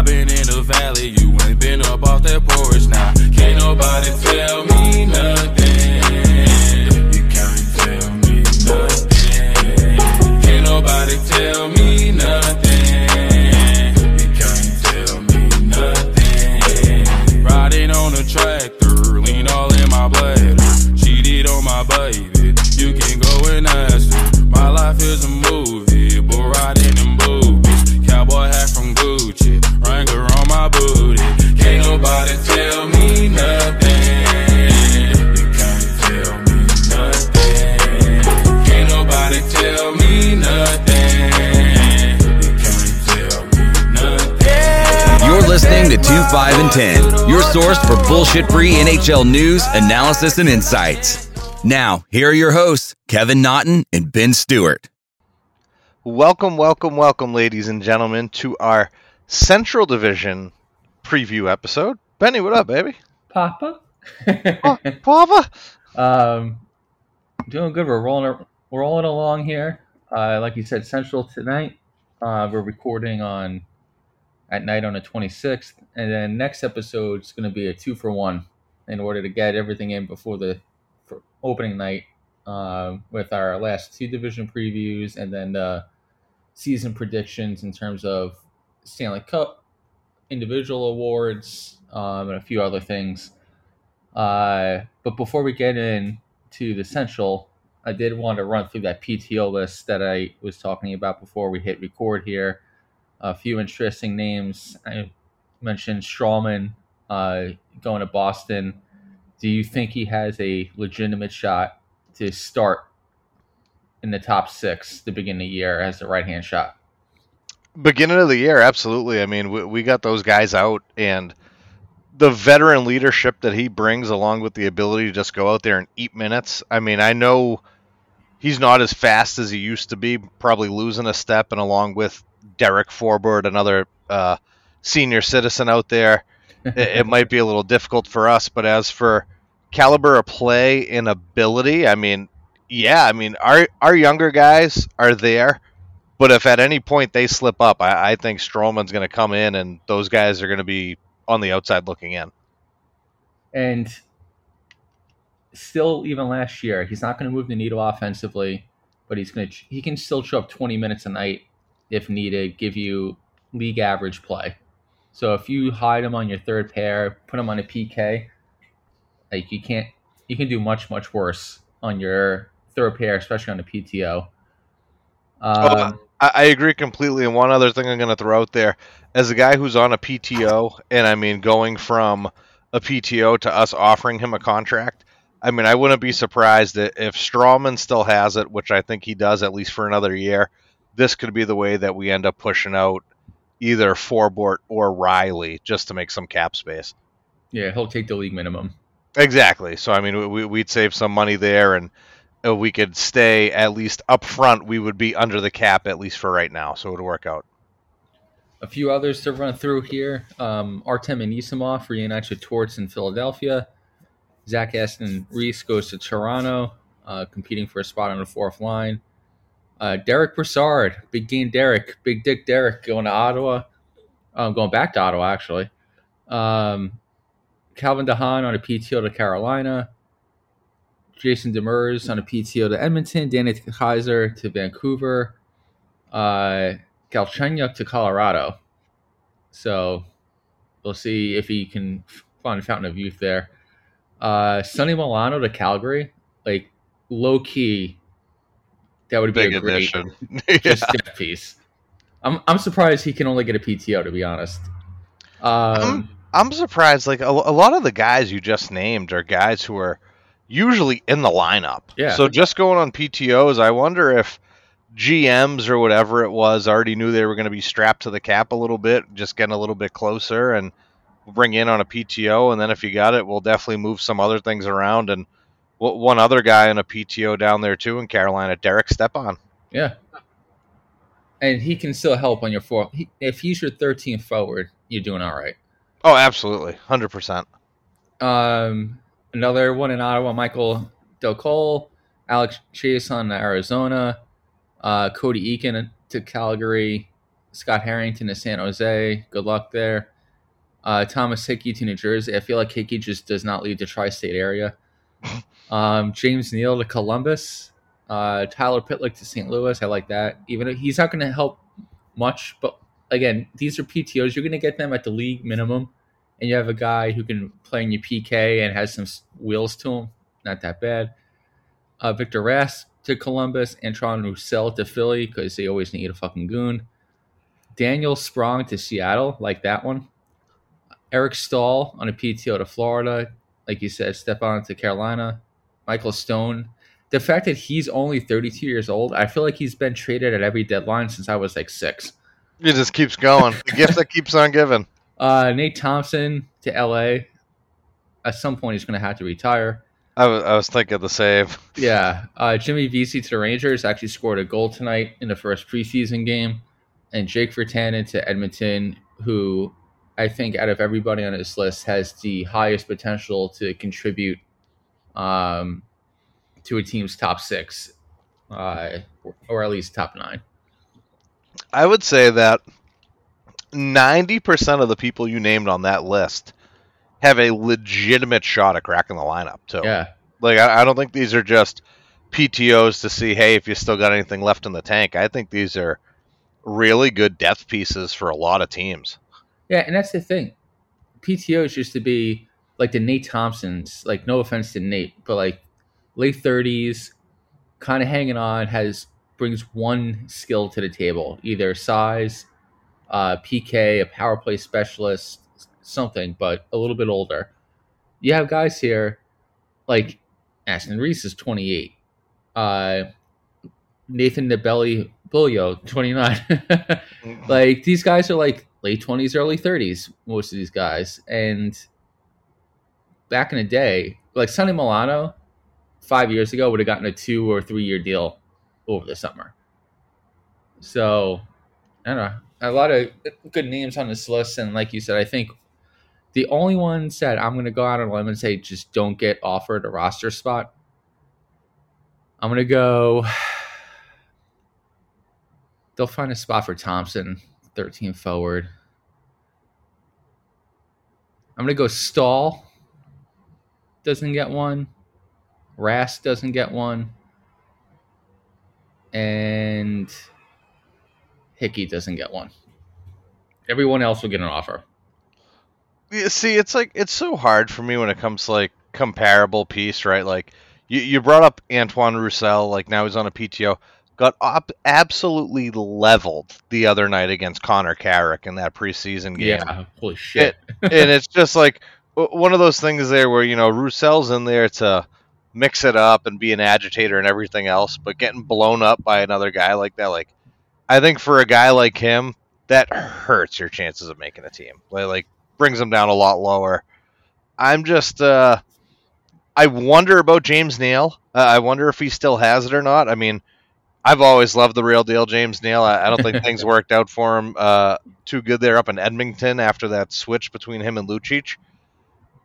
i been in the valley, you ain't been up off that porch now. Can't nobody tell me nothing. You can't tell me nothing. Can't nobody tell me nothing. 2, 5, and 10, your source for bullshit free NHL news, analysis, and insights. Now, here are your hosts, Kevin Naughton and Ben Stewart. Welcome, welcome, welcome, ladies and gentlemen, to our Central Division preview episode. Benny, what up, baby? Papa. Oh, Papa? um, doing good. We're rolling we're rolling along here. Uh, like you said, Central tonight. Uh, we're recording on at night on the 26th, and then next episode is going to be a two for one in order to get everything in before the opening night uh, with our last two division previews and then uh, season predictions in terms of Stanley Cup, individual awards, um, and a few other things. Uh, but before we get into the central, I did want to run through that PTO list that I was talking about before we hit record here. A few interesting names. I mentioned Stralman uh, going to Boston. Do you think he has a legitimate shot to start in the top six to begin the year as a right hand shot? Beginning of the year, absolutely. I mean, we, we got those guys out, and the veteran leadership that he brings, along with the ability to just go out there and eat minutes. I mean, I know he's not as fast as he used to be, probably losing a step, and along with Derek Forbort, another uh, senior citizen out there, it, it might be a little difficult for us. But as for caliber of play and ability, I mean, yeah, I mean, our our younger guys are there, but if at any point they slip up, I, I think Stralman's going to come in, and those guys are going to be on the outside looking in. And still, even last year, he's not going to move the needle offensively, but he's going to he can still show up 20 minutes a night if needed, give you league average play. So if you hide him on your third pair, put him on a PK, like you can't, you can do much much worse on your third pair, especially on a PTO. Um, I, I agree completely. And one other thing I'm going to throw out there, as a guy who's on a PTO, and I mean going from a PTO to us offering him a contract, I mean I wouldn't be surprised that if Stralman still has it, which I think he does at least for another year. This could be the way that we end up pushing out either Forbort or Reilly just to make some cap space. yeah, he'll take the league minimum. Exactly. So I mean, we, we'd save some money there, and if we could stay at least up front. We would be under the cap at least for right now, so it would work out. A few others to run through here. Um, Artem Anisimov reunites with Torts in Philadelphia. Zach Aston Reese goes to Toronto, uh, competing for a spot on the fourth line. Uh, Derek Brassard, big game Derek, big dick Derek going to Ottawa. Um, going back to Ottawa, actually. Um, Calvin DeHaan on a PTO to Carolina. Jason Demers on a PTO to Edmonton. Danny Kaiser to Vancouver. Uh, Galchenyuk to Colorado. So we'll see if he can find a fountain of youth there. Uh, Sonny Milano to Calgary. Like, low key, that would be Big a great addition. just Yeah. piece. I'm I'm surprised he can only get a PTO to be honest. Um, I'm surprised. Like a, a lot of the guys you just named are guys who are usually in the lineup. Yeah. So just going on PTOS, I wonder if GMs or whatever it was already knew they were going to be strapped to the cap a little bit, just getting a little bit closer, and bring in on a PTO, and then if you got it, we'll definitely move some other things around. And one other guy in a PTO down there too in Carolina, Derek Stepan. Yeah, and he can still help on your four. He, if he's your 13th forward, you're doing all right. Oh, absolutely, hundred percent. Um, another one in Ottawa, Michael Del Cole, Alex Chiasson to Arizona, uh, Cody Eakin to Calgary, Scott Harrington to San Jose. Good luck there. Uh, Thomas Hickey to New Jersey. I feel like Hickey just does not leave the tri-state area. Um, James Neal to Columbus. Uh, Tyler Pitlick to St. Louis. I like that. Even if he's not going to help much, but again, these are PTOs. You're going to get them at the league minimum, and you have a guy who can play in your PK and has some wheels to him. Not that bad. Uh, Victor Rask to Columbus. Antoine Roussel to Philly because they always need a fucking goon. Daniel Sprong to Seattle, like that one. Eric Staal on a PTO to Florida, like you said. Stepan to Carolina. Michael Stone. The fact that he's only 32 years old, I feel like he's been traded at every deadline since I was like six. It just keeps going. the gift that keeps on giving. Uh, Nate Thompson to LA. At some point, he's going to have to retire. I was, I was thinking of the same. Yeah. Uh, Jimmy Vesey to the Rangers actually scored a goal tonight in the first preseason game. And Jake Virtanen to Edmonton, who I think out of everybody on this list has the highest potential to contribute um, to a team's top six, uh, or at least top nine. I would say that 90% of the people you named on that list have a legitimate shot at cracking the lineup, too. Yeah. Like, I, I don't think these are just PTOs to see, hey, if you still got anything left in the tank. I think these are really good depth pieces for a lot of teams. Yeah, and that's the thing. PTOs used to be like the Nate Thompsons, like no offense to Nate, but like late thirties, kind of hanging on, has brings one skill to the table, either size, uh, PK, a power play specialist, something, but a little bit older. You have guys here like Ashton Reese is 28. Uh, Nathan Nabelli Bulio, 29. like these guys are like late 20s, early 30s, most of these guys. And back in the day, like Sonny Milano, five years ago, would have gotten a two or three year deal over the summer. So, I don't know. A lot of good names on this list. And like you said, I think the only one said, I'm going to go out on a limb and say just don't get offered a roster spot. I'm going to go. They'll find a spot for Thompson, 13 forward. I'm going to go Staal Doesn't get one. Rask doesn't get one. And Hickey doesn't get one. Everyone else will get an offer. See, it's like it's so hard for me when it comes to like comparable piece, right? Like you, you brought up Antoine Roussel, like now he's on a PTO, got op- absolutely leveled the other night against Connor Carrick in that preseason game. Yeah, holy shit! It, and it's just like one of those things there where you know Roussel's in there to mix it up and be an agitator and everything else, but getting blown up by another guy like that, like I think for a guy like him, that hurts your chances of making a team. Like brings them down a lot lower. I'm just uh I wonder about James Neal. Uh, I wonder if he still has it or not. I mean, I've always loved the real deal, James Neal. I, I don't think things worked out for him uh, too good there up in Edmonton after that switch between him and Lucic.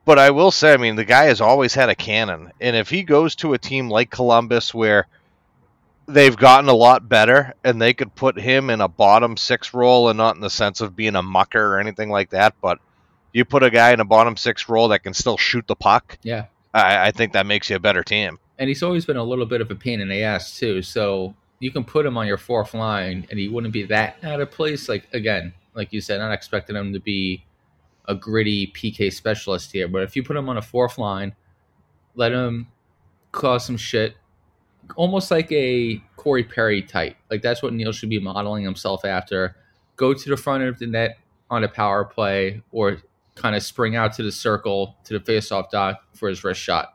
But I will say, I mean, the guy has always had a cannon, and if he goes to a team like Columbus where they've gotten a lot better and they could put him in a bottom six role and not in the sense of being a mucker or anything like that, but you put a guy in a bottom six role that can still shoot the puck. Yeah. I, I think that makes you a better team. And he's always been a little bit of a pain in the ass too. So you can put him on your fourth line and he wouldn't be that out of place. Like again, like you said, not expecting him to be a gritty PK specialist here, but if you put him on a fourth line, let him cause some shit, almost like a Corey Perry type. Like that's what Neal should be modeling himself after. Go to the front of the net on a power play or kind of spring out to the circle to the faceoff dot for his wrist shot.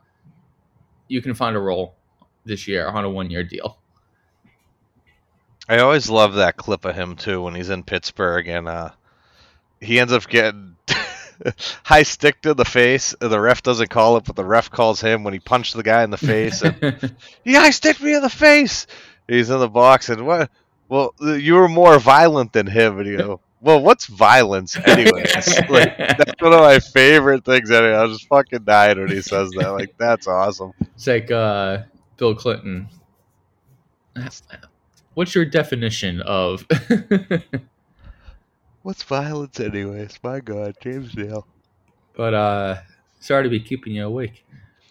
You can find a role this year on a one year deal. I always love that clip of him too when he's in Pittsburgh and uh, he ends up getting high stick to the face. The ref doesn't call it, but the ref calls him when he punched the guy in the face. And, he high stick me in the face. He's in the box, and what? Well, you were more violent than him, and you go, well, what's violence, anyways? like that's one of my favorite things. Anyway, I was just fucking dying when he says that. Like that's awesome. It's like uh, Bill Clinton. What's your definition of? What's violence, anyways? My God, James Dale. but uh, sorry to be keeping you awake.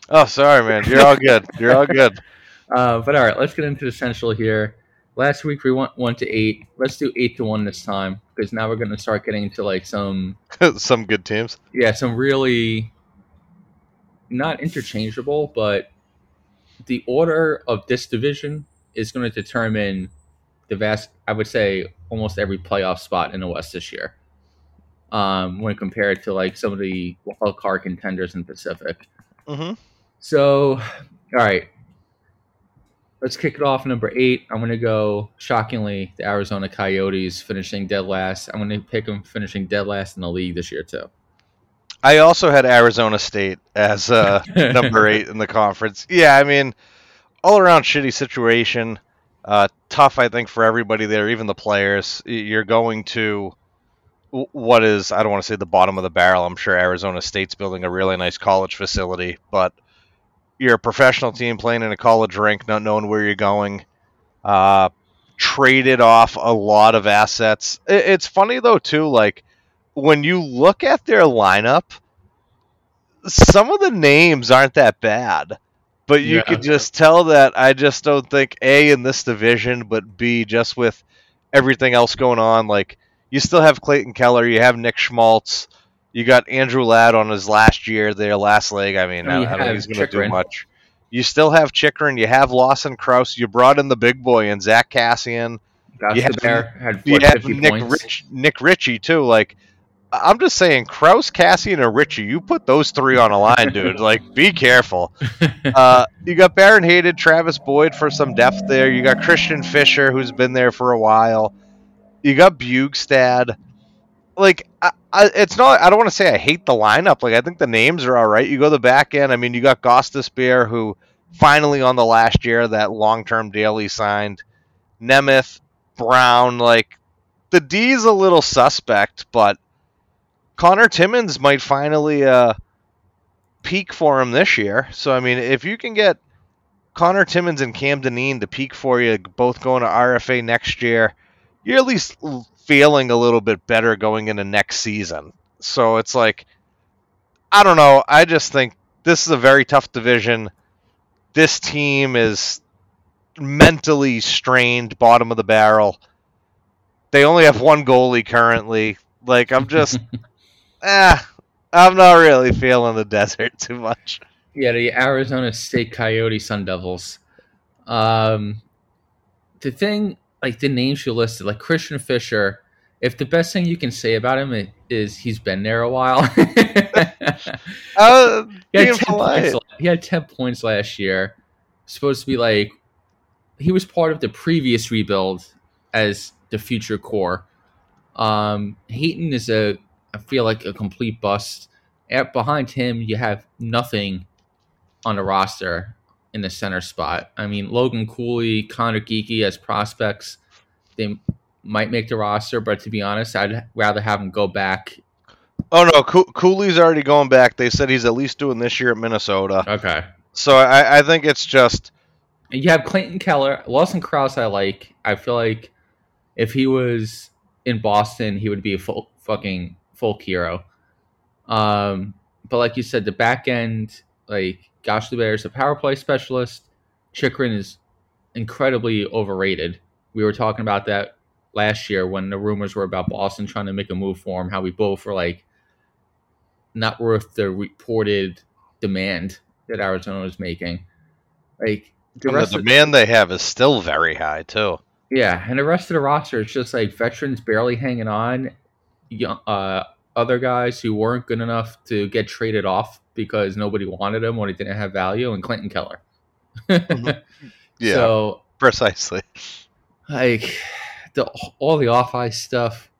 Oh, sorry, man. You're all good. You're all good. Uh, but all right, let's get into the central here. Last week we went one to eight. Let's do eight to one this time because now we're going to start getting into like some Some good teams. yeah some really not interchangeable, but the order of this division is going to determine the vast. I would say almost every playoff spot in the West this year. Um, when compared to like some of the wild card contenders in Pacific. Mm-hmm. So, all right. Let's kick it off. Number eight, I'm going to go shockingly the Arizona Coyotes finishing dead last. I'm going to pick them finishing dead last in the league this year too. I also had Arizona State as uh, number eight in the conference. Yeah, I mean, all around shitty situation. Uh, tough, I think, for everybody there, even the players. You're going to what is I don't want to say the bottom of the barrel. I'm sure Arizona State's building a really nice college facility, but you're a professional team playing in a college rink, not knowing where you're going. Uh, traded off a lot of assets. It's funny though too, like when you look at their lineup, some of the names aren't that bad. But you Yeah. could just tell that I just don't think A in this division, but B just with everything else going on, like you still have Clayton Keller, you have Nick Schmaltz, you got Andrew Ladd on his last year, their last leg. I mean, And I, don't think he's going to do much. You still have Chychrun, you have Lawson Crouse, you brought in the big boy and Zach Kassian. Got You bear had You Nick. Rich, Nick Ritchie too. Like, I'm just saying, Crouse, Kassian, and Ritchie, You put those three on a line, dude. Like, be careful. Uh, you got Barrett Hayton, Travis Boyd for some depth there. You got Christian Fischer, who's been there for a while. You got Bjugstad. Like, I, I, it's not. I don't want to say I hate the lineup. Like, I think the names are all right. You go the back end. I mean, you got Gostisbehere, who finally on the last year that long-term deal he signed. Nemeth, Brown, like the D's a little suspect, but Connor Timmins might finally uh, peak for him this year. So I mean, if you can get Connor Timmins and Cam Dineen to peak for you, both going to RFA next year, you're at least feeling a little bit better going into next season. So it's like, I don't know. I just think this is a very tough division. This team is mentally strained, bottom of the barrel. They only have one goalie currently. Like I'm just, ah, I'm not really feeling the desert too much. Yeah, the Arizona State Coyote Sun Devils. Um, the thing, like the names you listed, like Christian Fischer. If the best thing you can say about him is he's been there a while. Uh, he, had 10 polite. points, he had 10 points last year. Supposed to be like, he was part of the previous rebuild as the future core. Um, Hayton is a, I feel like a complete bust. At, behind him, you have nothing on the roster in the center spot. I mean, Logan Cooley, Connor Geekie as prospects, they might make the roster, but to be honest, I'd rather have them go back. Oh no, Coo- Cooley's already going back. They said he's at least doing this year at Minnesota. Okay. So I, I think it's just And you have Clayton Keller, Lawson Crouse. I like. I feel like if he was in Boston, he would be a full fucking folk hero. Um, but like you said, the back end, like Gosh LeBear is a power play specialist. Chychrun is incredibly overrated. We were talking about that last year when the rumors were about Boston trying to make a move for him. How we both were like, not worth the reported demand that Arizona was making. Like the the demand they have is still very high too. yeah, and the rest of the roster is just like veterans barely hanging on. Young, uh, other guys who weren't good enough to get traded off because nobody wanted them when they didn't have value, and Clinton Keller. Yeah, So precisely. like the all the off ice stuff,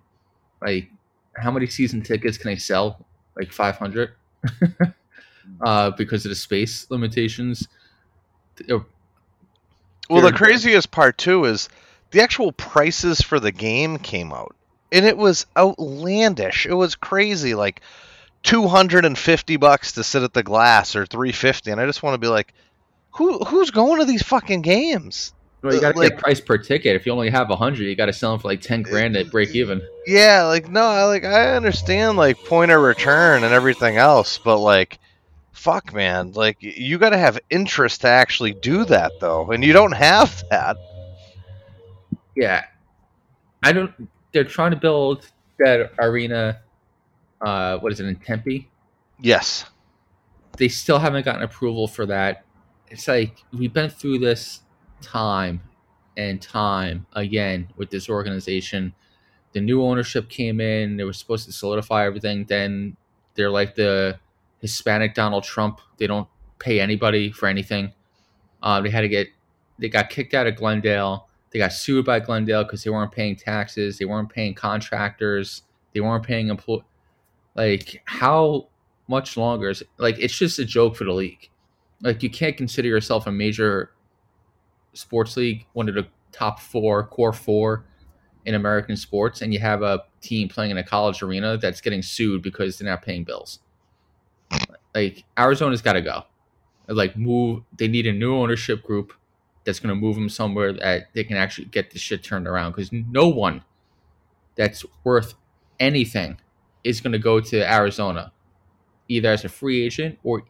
like how many season tickets can I sell? like 500 uh, because of the space limitations. They're- Well, the craziest part too is the actual prices for the game came out, and it was outlandish. It was crazy, like two hundred and fifty bucks to sit at the glass, or three fifty. And I just want to be like, who who's going to these fucking games? Well, you got to Like- get price per ticket. If you only have 100, you got to sell them for like 10 grand at break even. Yeah, like no, I like I understand like point of return and everything else, but like fuck man, like you got to have interest to actually do that though, and you don't have that. Yeah. I don't. They're trying to build that arena. Uh, what is it in Tempe? Yes. They still haven't gotten approval for that. It's like we've been through this time and time again with this organization. The new ownership came in. They were supposed to solidify everything. Then they're like the Hispanic Donald Trump. They don't pay anybody for anything. Uh, they had to get. They got kicked out of Glendale. They got sued by Glendale because they weren't paying taxes. They weren't paying contractors. They weren't paying employ. Like how much longer is like it's just a joke for the league. Like you can't consider yourself a major sports league, one of the top four, core four in American sports, and you have a team playing in a college arena that's getting sued because they're not paying bills. Like Arizona's got to go. Like move. They need a new ownership group that's going to move them somewhere that they can actually get this shit turned around. Because no one that's worth anything is going to go to Arizona, either as a free agent or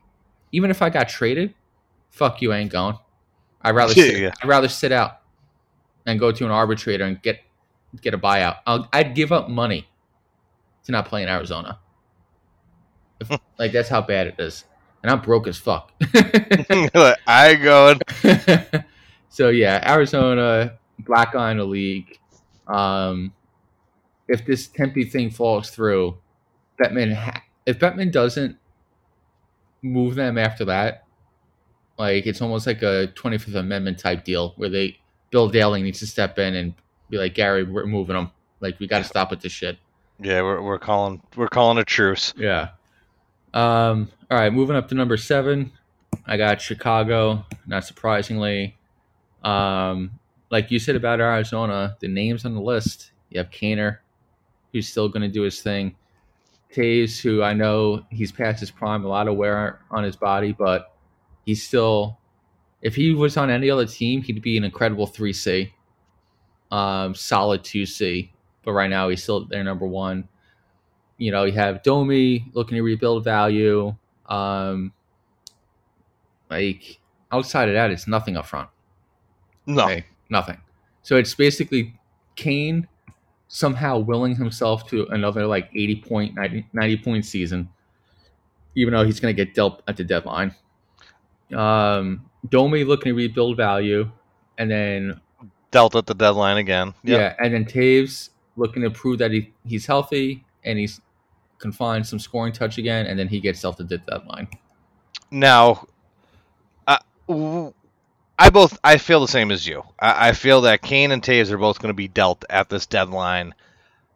even if I got traded. Fuck you, I ain't going. I'd rather Yeah, sit, yeah. I'd rather sit out and go to an arbitrator and get get a buyout. I'll, I'd give up money to not play in Arizona. If- hmm. like that's how bad it is, and I'm broke as fuck. I going. so yeah, Arizona black eye in the league. Um, if this Tempe thing falls through, Bettman ha- if Bettman doesn't move them after that, like it's almost like a Twenty Fifth Amendment type deal where they Bill Daly needs to step in and be like Gary, we're moving them. Like we got to stop with this shit. Yeah, we're, we're calling we're calling a truce. Yeah. Um, all right, moving up to number seven. I got Chicago, not surprisingly. Um, like you said about Arizona, the names on the list, you have Kaner, who's still going to do his thing. Toews, who I know he's past his prime, a lot of wear on his body, but he's still, if he was on any other team, he'd be an incredible 3C, um, solid 2C. But right now, he's still their number one you know, you have Domi looking to rebuild value. Um, like outside of that, it's nothing up front. No, Okay, nothing. So it's basically Kane somehow willing himself to another like 80 point, 90, 90 point season, even though he's going to get dealt at the deadline. Um, Domi looking to rebuild value, and then dealt at the deadline again. Yep. yeah, and then Toews looking to prove that he, he's healthy and he's can find some scoring touch again, and then he gets dealt at the deadline. Now, w- I both I feel the same as you. I, I feel that Kane and Toews are both going to be dealt at this deadline.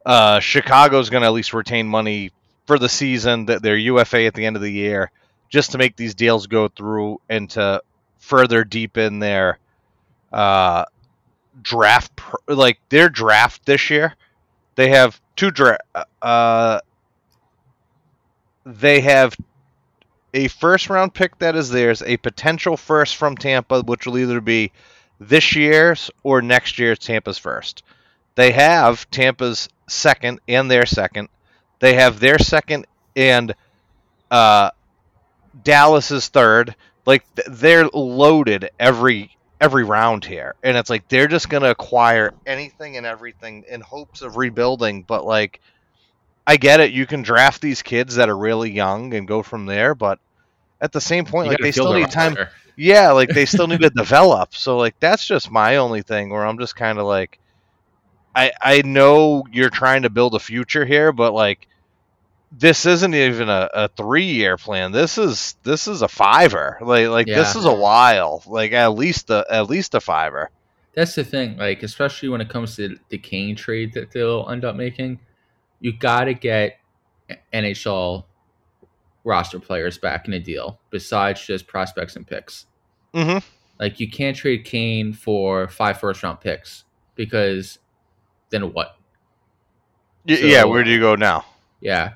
Uh, Chicago's going to at least retain money for the season that their UFA at the end of the year, just to make these deals go through and to further deepen their uh, draft, like their draft this year. They have two draft. Uh, they have a first round pick that is theirs, a potential first from Tampa, which will either be this year's or next year's Tampa's first. They have Tampa's second and their second. They have their second and uh, Dallas's third. Like they're loaded every every round here, and it's like they're just gonna acquire anything and everything in hopes of rebuilding. But like, I get it. You can draft these kids that are really young and go from there, but at the same point, You like they still need time. Yeah, like they still need to develop. So like that's just my only thing where I'm just kind of like I I know you're trying to build a future here, but like this isn't even a, a three year plan. This is this is a fiver. Like like this is a while. Like at least a at least a fiver. That's the thing, like especially when it comes to the Kane trade that they'll end up making, you got to get NHL roster players back in a deal besides just prospects and picks. hmm Like you can't trade Kane for five first round picks because then what? Y- So- yeah, where do you go now? Yeah.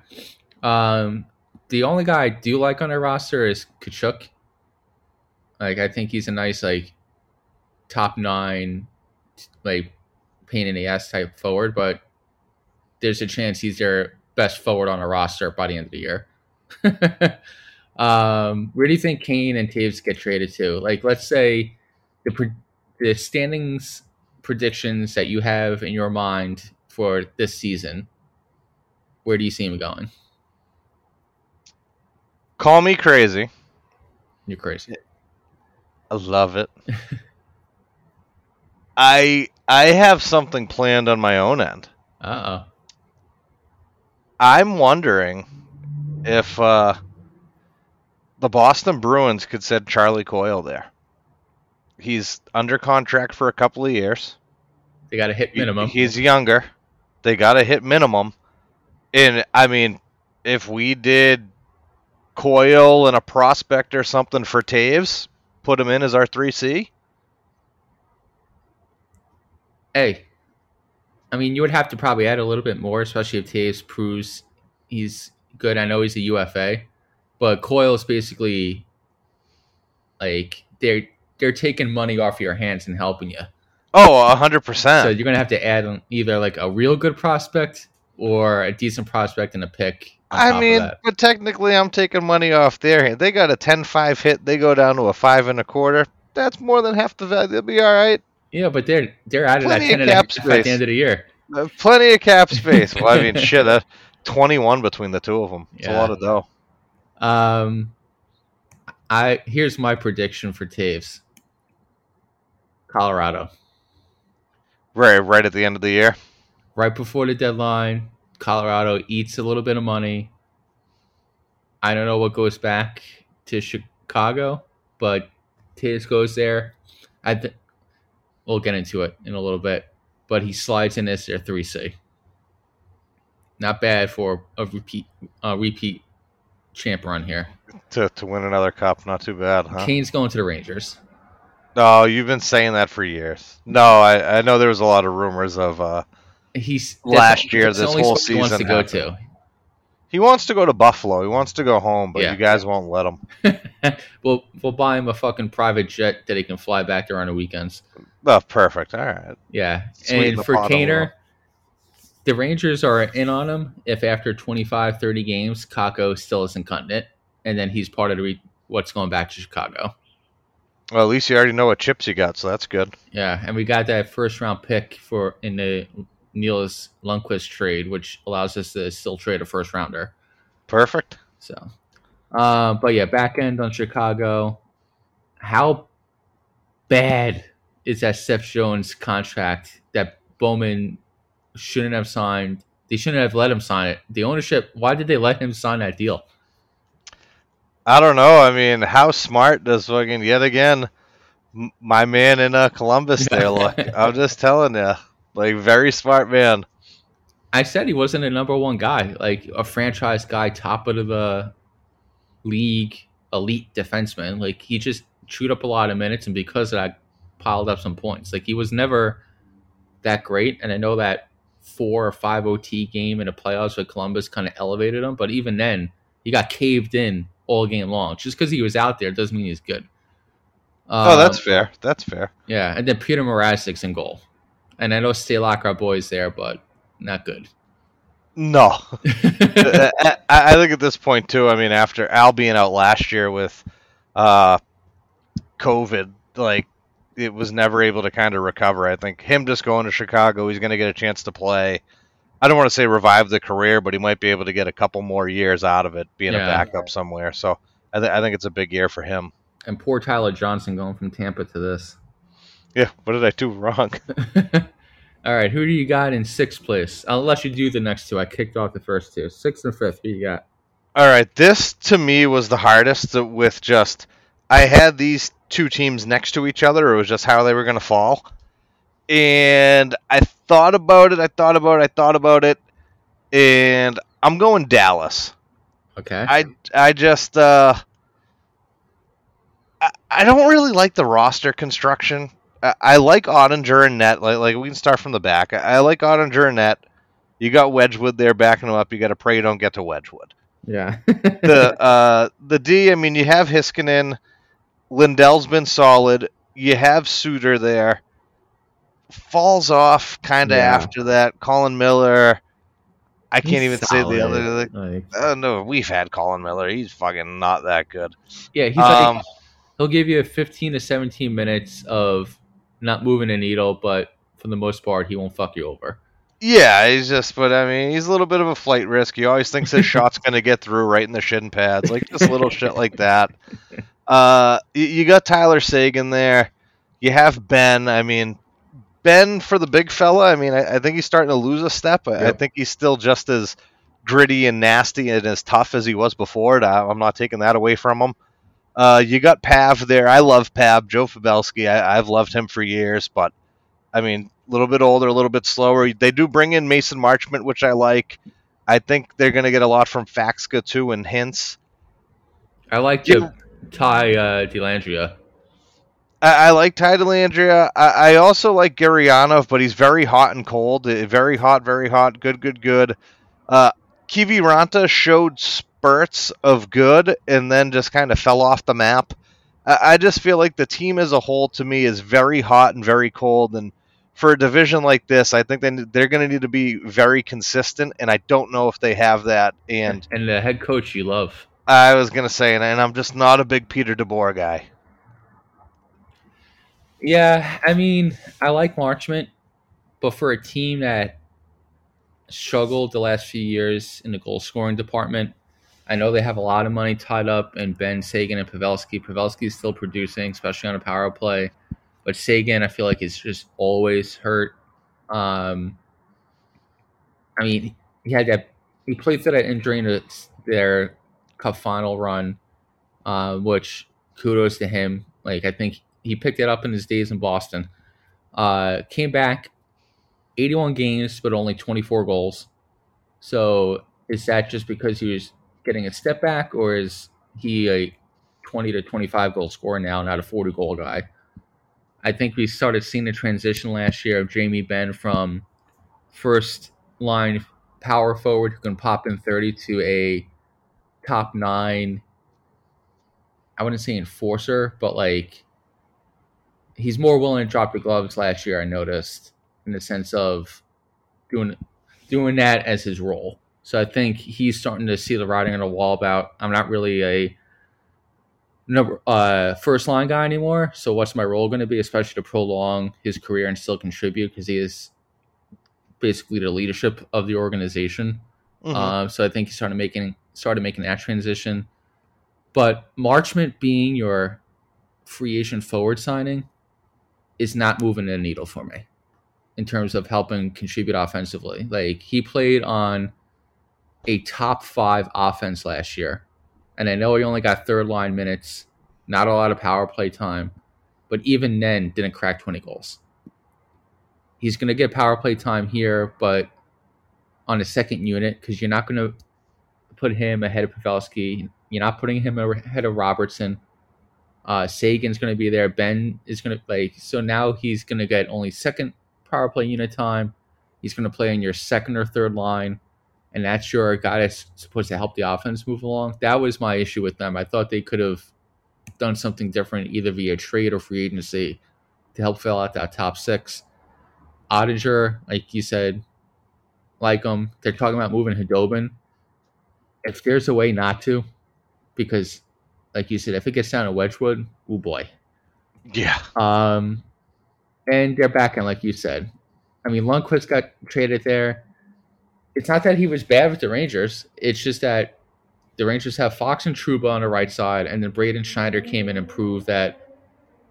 Um, the only guy I do like on our roster is Katchouk. Like I think he's a nice like top nine, like pain in the ass type forward, but there's a chance he's their best forward on a roster by the end of the year. um, where do you think Kane and Toews get traded to? Like, let's say the pre- the standings predictions that you have in your mind for this season. Where do you see him going? Call me crazy. You're crazy. I love it. I I have something planned on my own end. Uh oh. I'm wondering if uh, the Boston Bruins could send Charlie Coyle there. He's under contract for a couple of years. They got a hit He- minimum. He's younger. They got to hit minimum. And I mean, if we did Coyle and a prospect or something for Toews, put him in as our 3C. hey, I mean, you would have to probably add a little bit more, especially if Toews proves he's good. I know he's a UFA, but Coyle is basically like they're they're taking money off your hands and helping you. Oh, 100%. So you're gonna have to add either like a real good prospect or a decent prospect and a pick. I mean, but technically, I'm taking money off their hand. They got a 10-5 hit. They go down to a five and a quarter. That's more than half the value. They'll be all right. Yeah, but they're they're out of that Plenty of ten and a half cap at the end of the year. Uh, Plenty of cap space. Well, I mean, shit, uh, 21 between the two of them. It's a lot of dough. Um, I here's my prediction for Toews. Colorado, Right, right at the end of the year. right before the deadline, Colorado eats a little bit of money. I don't know what goes back to Chicago, but Toews goes there. I th- we'll get into it in a little bit, but he slides in as their three C. Not bad for a repeat a repeat champ run here. To, to win another cup, not too bad, huh? Kane's going to the Rangers. No, you've been saying that for years. No, I, I know there was a lot of rumors of uh, He's Last year, this whole spot he wants to season go happened. He wants to go to Buffalo. He wants to go home, but Yeah. you guys won't let him. we'll we'll buy him a fucking private jet that he can fly back there on the weekends. Oh, perfect. All right. Yeah, Sweeten and for. Kaner, the Rangers are in on him if after 25, 30 games, Kakko still isn't cutting it, and then he's part of the re- what's going back to Chicago. Well, at least you already know what chips you got, so that's good. Yeah, and we got that first round pick for in the Nils Lundkvist trade, which allows us to still trade a first rounder. Perfect. So, uh, but yeah, back end on Chicago. How bad is that Seth Jones contract that Bowman shouldn't have signed? They shouldn't have let him sign it. The ownership, why did they let him sign that deal? I don't know. I mean, how smart does fucking yet again my man in uh, Columbus there look? I'm just telling you, like very smart man. I said he wasn't a number one guy, like a franchise guy, top of the league, elite defenseman. Like he just chewed up a lot of minutes, and because of that, piled up some points. Like he was never that great, and I know that four or five OT game in the playoffs with Columbus kind of elevated him, but even then, he got caved in all game long. Just because he was out there doesn't mean he's good. oh, that's Um, fair. That's fair. yeah, and then Peter Mrazek's in goal, and I know Stalock, our boys there, but not good. No, I, I I think at this point too. I mean, after Al being out last year with uh, COVID, like it was never able to kind of recover. I think him just going to Chicago, he's going to get a chance to play. I don't want to say revive the career, but he might be able to get a couple more years out of it, being Yeah. a backup somewhere. So I, th- I think it's a big year for him. and poor Tyler Johnson going from Tampa to this. Yeah, what did I do wrong? All right, who do you got in sixth place? I'll let you do the next two. I kicked off the first two. Sixth and fifth, who you got? All right, this to me was the hardest with just I had these two teams next to each other. It was just how they were going to fall. And I thought about it, I thought about it, I thought about it, and I'm going Dallas. Okay. I I just uh I, I don't really like the roster construction. I, I like Oettinger and Net. Like like we can start from the back. I, I like Oettinger and Net. You got Wedgewood there backing him up. You got to pray you don't get to Wedgewood. yeah. The uh the D. I mean, you have Heiskanen. Lindell's been solid. You have Suter there. Falls off kind of Yeah. after that. Colin Miller. I can't He's even say the other. Like, Like, uh, no, we've had Colin Miller. He's fucking not that good. yeah, he's Um, like he'll give you a 15 to 17 minutes of not moving a needle, but for the most part, he won't fuck you over. Yeah, he's just, but I mean, he's a little bit of a flight risk. He always thinks his shot's going to get through right in the shin pads, like just little shit like that. Uh, you, you got Tyler Seguin there. You have Benn. I mean, Benn for the big fella. I mean, I, I think he's starting to lose a step. I, I think he's still just as gritty and nasty and as tough as he was before. I- I'm not taking that away from him. Uh, you got Pav there. I love Pav. Joe Pavelski. I, I've loved him for years, but I mean, a little bit older, a little bit slower. They do bring in Mason Marchment, which I like. I think they're going to get a lot from Faksa too and Hintz. I like Yeah. to tie uh, Dellandrea. I, I like Ty Dellandrea. I, I also like Gurianov, but he's very hot and cold. Very hot, very hot. Good, good, good. Uh, Kiviranta showed spurts of good and then just kind of fell off the map. I, I just feel like the team as a whole, to me, is very hot and very cold. And for a division like this, I think they, they're going to need to be very consistent. And I don't know if they have that. And And the head coach you love. I was going to say, and, and I'm just not a big Peter DeBoer guy. Yeah, I mean, I like Marchment, but for a team that struggled the last few years in the goal scoring department, I know they have a lot of money tied up in Benn Seguin and Pavelski. Pavelski is still producing, especially on a power play, but Seguin, I feel like is just always hurt. Um, I mean, he had that. He played through that injury in their cup final run, uh, which kudos to him. Like I think he picked it up in his days in Boston. Uh, came back, 81 games, but only 24 goals. So is that just because he was getting a step back, or is he a 20 to 25 goal scorer now, not a 40 goal guy? I think we started seeing the transition last year of Jamie Benn from first line power forward who can pop in 30 to a top nine. I wouldn't say enforcer, but like he's more willing to drop the gloves last year. I noticed in the sense of doing doing that as his role. So I think he's starting to see the writing on the wall about I'm not really a number uh first line guy anymore. So what's my role going to be, especially to prolong his career and still contribute because he is basically the leadership of the organization. Mhm. Um, so I think he started making started making that transition. But Marchment being your free agent forward signing is not moving the needle for me in terms of helping contribute offensively. Like he played on a top five offense last year. And I know he only got third line minutes, not a lot of power play time, but even then didn't crack 20 goals. He's going to get power play time here, but on a second unit because you're not going to put him ahead of Pavelski. You're not putting him ahead of Robertson. Uh, Seguin's going to be there. Benn is going to like so now he's going to get only second power play unit time. He's going to play on your second or third line, and that's your guy that's supposed to help the offense move along. That was my issue with them. I thought they could have done something different either via trade or free agency to help fill out that top six. Oettinger, like you said, like them. They're talking about moving Khudobin. If there's a way not to, because like you said, if it gets down to Wedgewood, oh boy. Yeah. Um, and they're back end, like you said. I mean, Lundkvist got traded there. It's not that he was bad with the Rangers. It's just that the Rangers have Fox and Trouba on the right side, and then Braden Schneider came in and proved that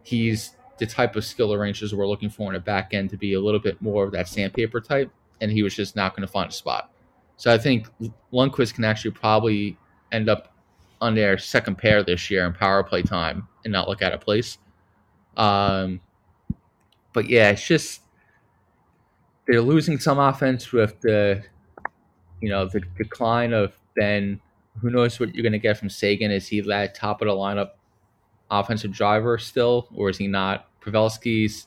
he's the type of skill the Rangers were looking for in a back end to be a little bit more of that sandpaper type, and he was just not going to find a spot. So I think Lundkvist can actually probably end up on their second pair this year in power play time and not look out of place. Um, but yeah, it's just they're losing some offense with the you know the decline of Benn who knows what you're going to get from Seguin? Is he that top of the lineup offensive driver still, or is he not? Pavelski's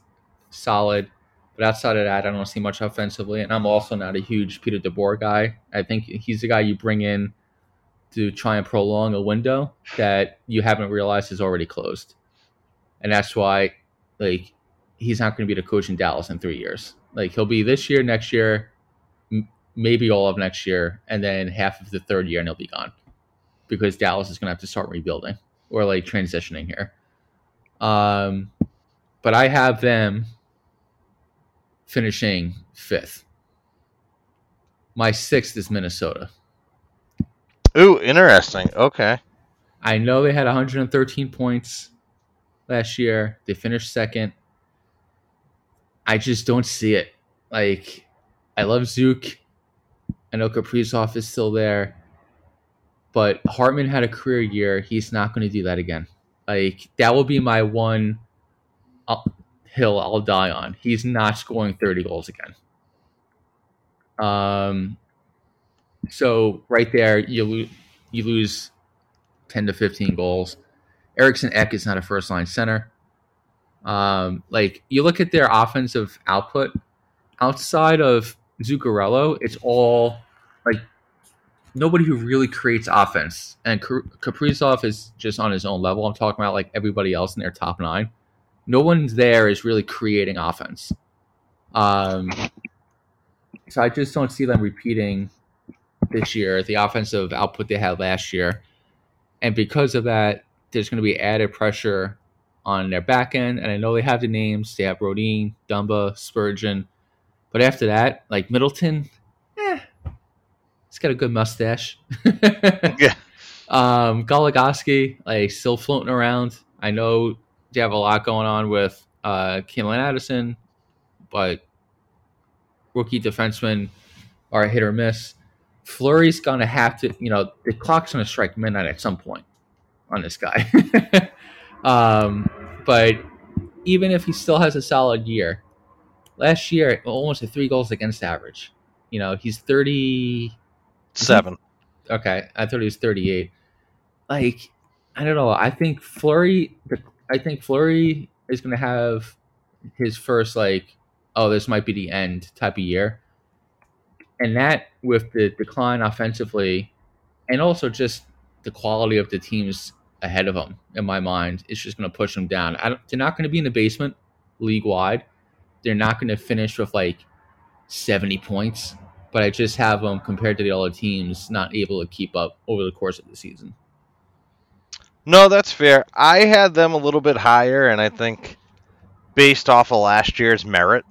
solid, but outside of that, I don't see much offensively. And I'm also not a huge Peter DeBoer guy. I think he's the guy you bring in to try and prolong a window that you haven't realized is already closed, and that's why, like, he's not going to be the coach in Dallas in three years. Like, he'll be this year, next year, maybe all of next year, and then half of the third year, and he'll be gone because Dallas is going to have to start rebuilding or like transitioning here. Um, but I have them finishing fifth. My sixth is Minnesota. Ooh, interesting. Okay. I know they had 113 points last year. They finished second. I just don't see it. Like, I love Zook. I know Kaprizov is still there, but Hartman had a career year. He's not going to do that again. Like, that will be my one uh, hill I'll die on. He's not scoring 30 goals again. Um, so right there, you lo- you lose 10 to 15 goals. Eriksson Ek is not a first line center. Um, like you look at their offensive output outside of Zuccarello, it's all like nobody who really creates offense. And Kaprizov is just on his own level. I'm talking about like everybody else in their top nine. No one's there is really creating offense. Um, so I just don't see them repeating this year the offensive output they had last year. And because of that, there's going to be added pressure on their back end. And I know they have the names. They have Brodin, Dumba, Spurgeon. But after that, like Middleton, eh, he's got a good mustache. Yeah. Um, Goligoski, like still floating around. I know they have a lot going on with uh Calen Addison, but rookie defensemen are a hit or miss. Fleury's gonna have to, you know, the clock's gonna strike midnight at some point on this guy. um, but even if he still has a solid year, last year almost a three goals against average. You know, he's thirty Seven. Okay, I thought he was 38. Like, I don't know. I think Fleury. I think Fleury is going to have his first like, oh, this might be the end type of year, and that with the decline offensively, and also just the quality of the teams ahead of him. In my mind, it's just going to push them down. I don't, they're not going to be in the basement league wide. They're not going to finish with like 70 points but I just have them compared to the other teams not able to keep up over the course of the season. No, that's fair. I had them a little bit higher, and I think based off of last year's merit.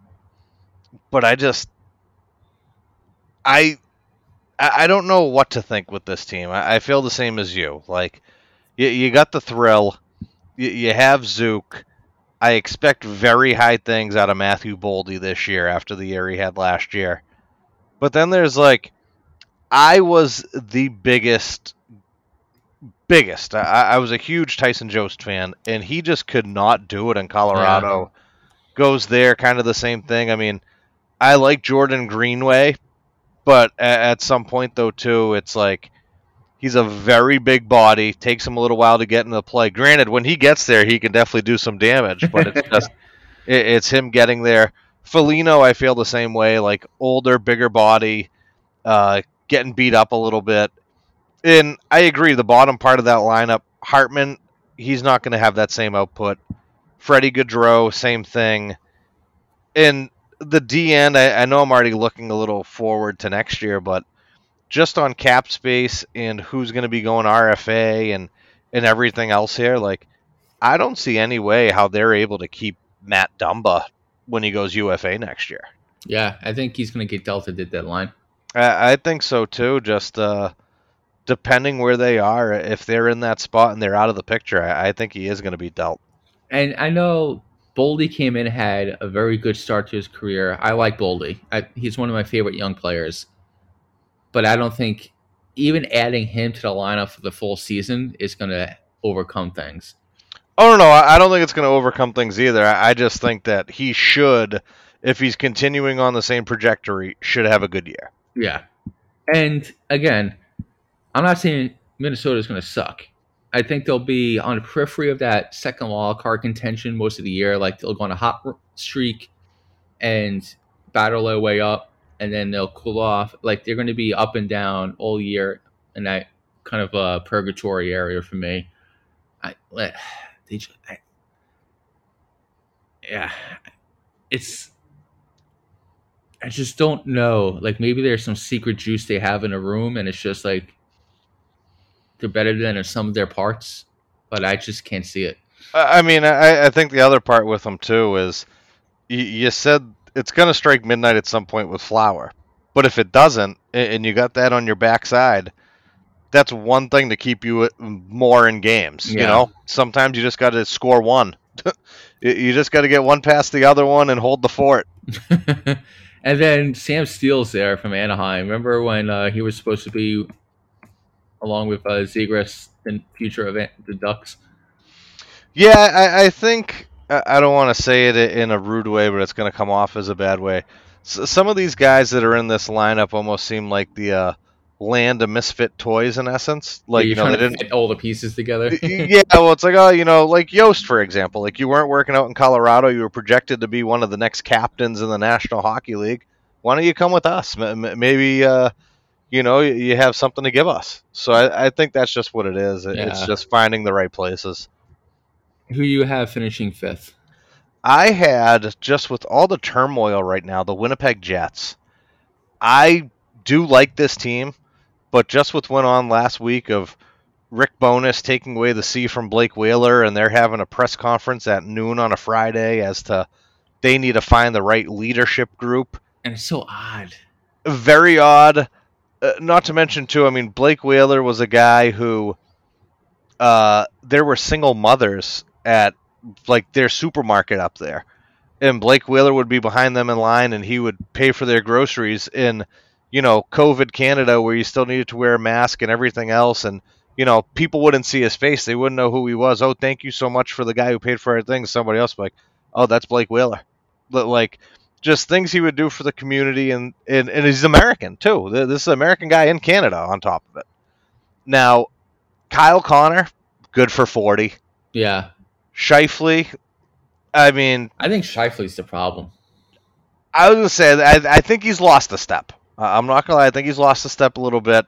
But I just, I, I don't know what to think with this team. I, feel the same as you. Like, you, you got the thrill, you, you have Zook. I expect very high things out of Matthew Boldy this year after the year he had last year. But then there's like, I was the biggest, biggest. I, I was a huge Tyson Jost fan, and he just could not do it in Colorado. Goes there, kind of the same thing. I mean, I like Jordan Greenway, but at, at some point though too, it's like he's a very big body. Takes him a little while to get into play. Granted, when he gets there, he can definitely do some damage, but it's just it, it's him getting there. Foligno, I feel the same way. Like older, bigger body, uh, getting beat up a little bit. And I agree. The bottom part of that lineup, Hartman, he's not going to have that same output. Freddie Gaudreau, same thing. And the D end, I, I know I'm already looking a little forward to next year, but just on cap space and who's going to be going RFA and and everything else here, like I don't see any way how they're able to keep Matt Dumba when he goes UFA next year. Yeah, I think he's going to get dealt at the deadline. I, I think so too. Just uh, depending where they are, if they're in that spot and they're out of the picture, I, I think he is going to be dealt. And I know Boldy came in had a very good start to his career. I like Boldy. I, he's one of my favorite young players. But I don't think even adding him to the lineup for the full season is going to overcome things. Oh no, no, I don't think it's going to overcome things either. I, I just think that he should, if he's continuing on the same trajectory, should have a good year. Yeah. And again, I'm not saying Minnesota is going to suck. I think they'll be on the periphery of that second wild card contention most of the year. Like they'll go on a hot streak and battle their way up, and then they'll cool off. Like they're going to be up and down all year in that kind of a purgatory area for me. I, they, I, yeah, it's. I just don't know. Like maybe there's some secret juice they have in a room, and it's just like they're better than some of their parts, but I just can't see it. I mean, I, I think the other part with them too is you, you said it's going to strike midnight at some point with Flower, but if it doesn't, and you got that on your backside, that's one thing to keep you uh, more in games. Yeah. You know, sometimes you just got to score one. you just got to get one past the other one and hold the fort. and then Sam Steel's there from Anaheim. Remember when uh, he was supposed to be along with uh, Zegras in future event the Ducks? Yeah, I, I think I don't want to say it in a rude way, but it's going to come off as a bad way. So some of these guys that are in this lineup almost seem like the uh, land of misfit toys in essence. Like you know, they didn't fit all the pieces together. yeah, well, it's like oh, you know, like Jost for example. Like you weren't working out in Colorado, you were projected to be one of the next captains in the National Hockey League. Why don't you come with us? Maybe uh, you know you have something to give us. So I, I think that's just what it is. Yeah. It's just finding the right places. Who you have finishing fifth? I had just with all the turmoil right now, the Winnipeg Jets. I do like this team. But just what went on last week of Rick Bowness taking away the C from Blake Wheeler, and they're having a press conference at noon on a Friday as to they need to find the right leadership group. And it's so odd. Very odd. Uh, not to mention, too, I mean, Blake Wheeler was a guy who uh, there were single mothers at like their supermarket up there. And Blake Wheeler would be behind them in line and he would pay for their groceries in you know, COVID Canada where you still needed to wear a mask and everything else. And, you know, people wouldn't see his face. They wouldn't know who he was. Oh, thank you so much for the guy who paid for our things. Somebody else like, oh, that's Blake Wheeler. But, like, just things he would do for the community. And, and, and he's American, too. This is an American guy in Canada on top of it. Now, Kyle Connor, good for 40. Yeah. Scheifele, I mean. I think Scheifele's the problem. I was to say, I, I think he's lost a step. Uh, I'm not gonna lie. I think he's lost a step a little bit.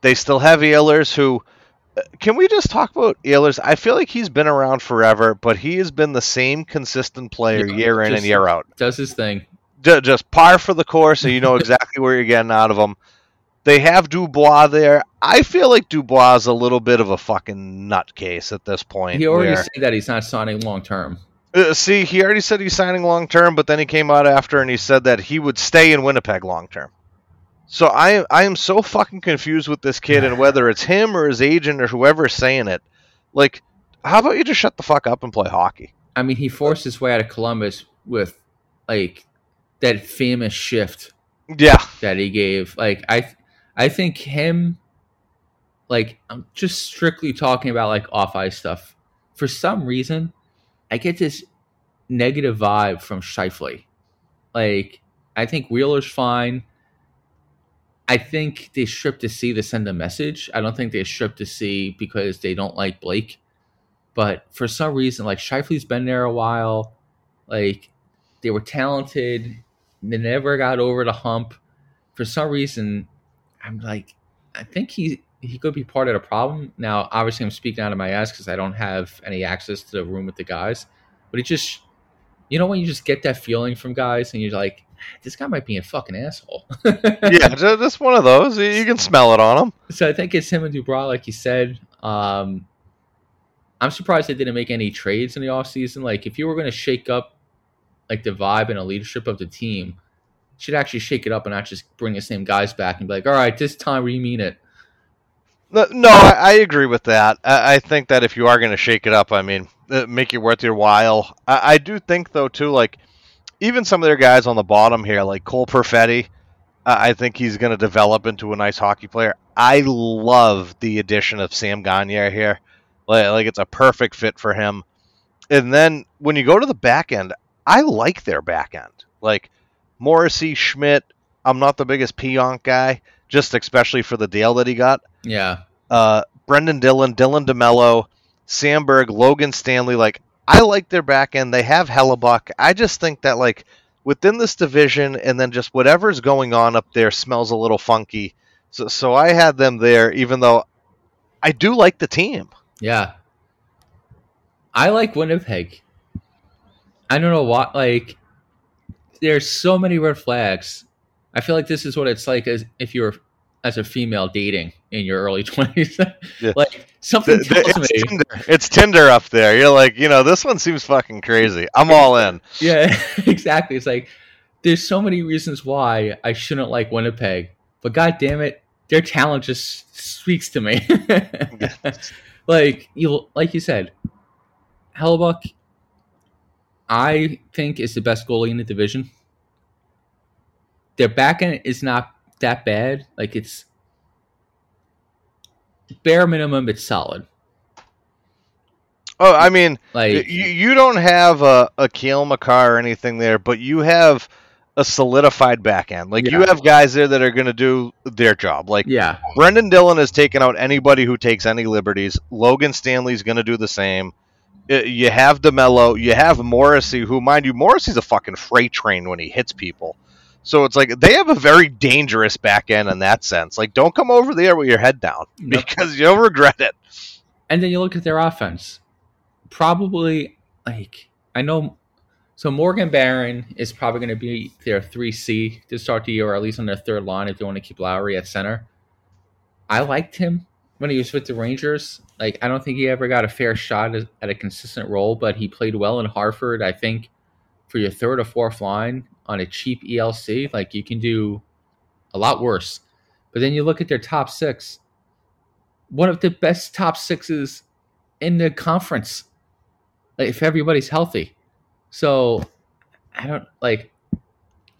They still have Ehlers, who uh, can we just talk about Ehlers? I feel like he's been around forever, but he has been the same consistent player yeah, year in and year out. Does his thing. Just par for the course, and you know exactly where you're getting out of him. They have Dubois there. I feel like Dubois is a little bit of a fucking nutcase at this point. He already where... said that he's not signing long term. Uh, see, he already said he's signing long term, but then he came out after and he said that he would stay in Winnipeg long term. So I I am so fucking confused with this kid and whether it's him or his agent or whoever's saying it. Like, how about you just shut the fuck up and play hockey? I mean, he forced his way out of Columbus with like that famous shift. Yeah, that he gave. Like I, I think him. Like I'm just strictly talking about like off ice stuff. For some reason, I get this negative vibe from Scheifele. Like, I think Wheeler's fine. I think they stripped to see to send a message. I don't think they stripped to see because they don't like Blake. But for some reason, like Scheifele's been there a while. Like they were talented. They never got over the hump. For some reason, I'm like, I think he he could be part of the problem. Now, obviously, I'm speaking out of my ass because I don't have any access to the room with the guys. But it just, you know, when you just get that feeling from guys and you're like, this guy might be a fucking asshole. yeah, just one of those. You can smell it on him. So I think it's him and Dubois, like you said. Um, I'm surprised they didn't make any trades in the offseason. Like, if you were going to shake up like the vibe and the leadership of the team, should actually shake it up and not just bring the same guys back and be like, all right, this time we mean it. No, I, I agree with that. I, I, think that if you are going to shake it up, I mean, uh, make it worth your while. I, I, do think though too, like even some of their guys on the bottom here, like Cole Perfetti, I think he's going to develop into a nice hockey player. I love the addition of Sam Gagner here. Like, like it's a perfect fit for him. And then when you go to the back end, I like their back end. Like Morrissey, Schmidt. I'm not the biggest Pionk guy, just especially for the deal that he got. Yeah. uh, Brendan Dillon, Dylan DeMello, Samberg, Logan Stanley. Like I like their back end. They have Hellebuyck. I just think that like within this division, and then just whatever's going on up there smells a little funky. So, so I had them there, even though I do like the team. Yeah. I like Winnipeg. I don't know what like there's so many red flags. I feel like this is what it's like as if you're as a female dating in your early 20s. Yeah. like something The- the- it's, me. Tinder. it's Tinder up there. You're like, you know, this one seems fucking crazy. I'm all in. Yeah, exactly. It's like there's so many reasons why I shouldn't like Winnipeg, but god damn it, their talent just speaks to me. like you like you said, Hellebuyck I think is the best goalie in the division. Their back end is not that bad. Like it's bare minimum it's solid. Oh, I mean, Like you, you don't have uh, a, a Cale Makar or anything there, but you have a solidified back end. Like you have guys there that are going to do their job. Like yeah. Brendan Dillon has taken out anybody who takes any liberties. Logan Stanley's going to do the same. Uh, You have DeMello. You have Morrissey, who, mind you, Morrissey's a fucking freight train when he hits people. So it's like they have a very dangerous back end in that sense. Like, don't come over there with your head down Nope. because you'll regret it. And then you look at their offense. Probably like I know so Morgan Barron is probably going to be their 3C to start the year, or at least on their third line if they want to keep Lowry at center. I liked him when he was with the Rangers. Like I don't think he ever got a fair shot at a consistent role, but he played well in Hartford. I think for your third or fourth line on a cheap ELC, like you can do a lot worse. But then you look at their top six, one of the best top sixes in the conference. Like if everybody's healthy. So I don't like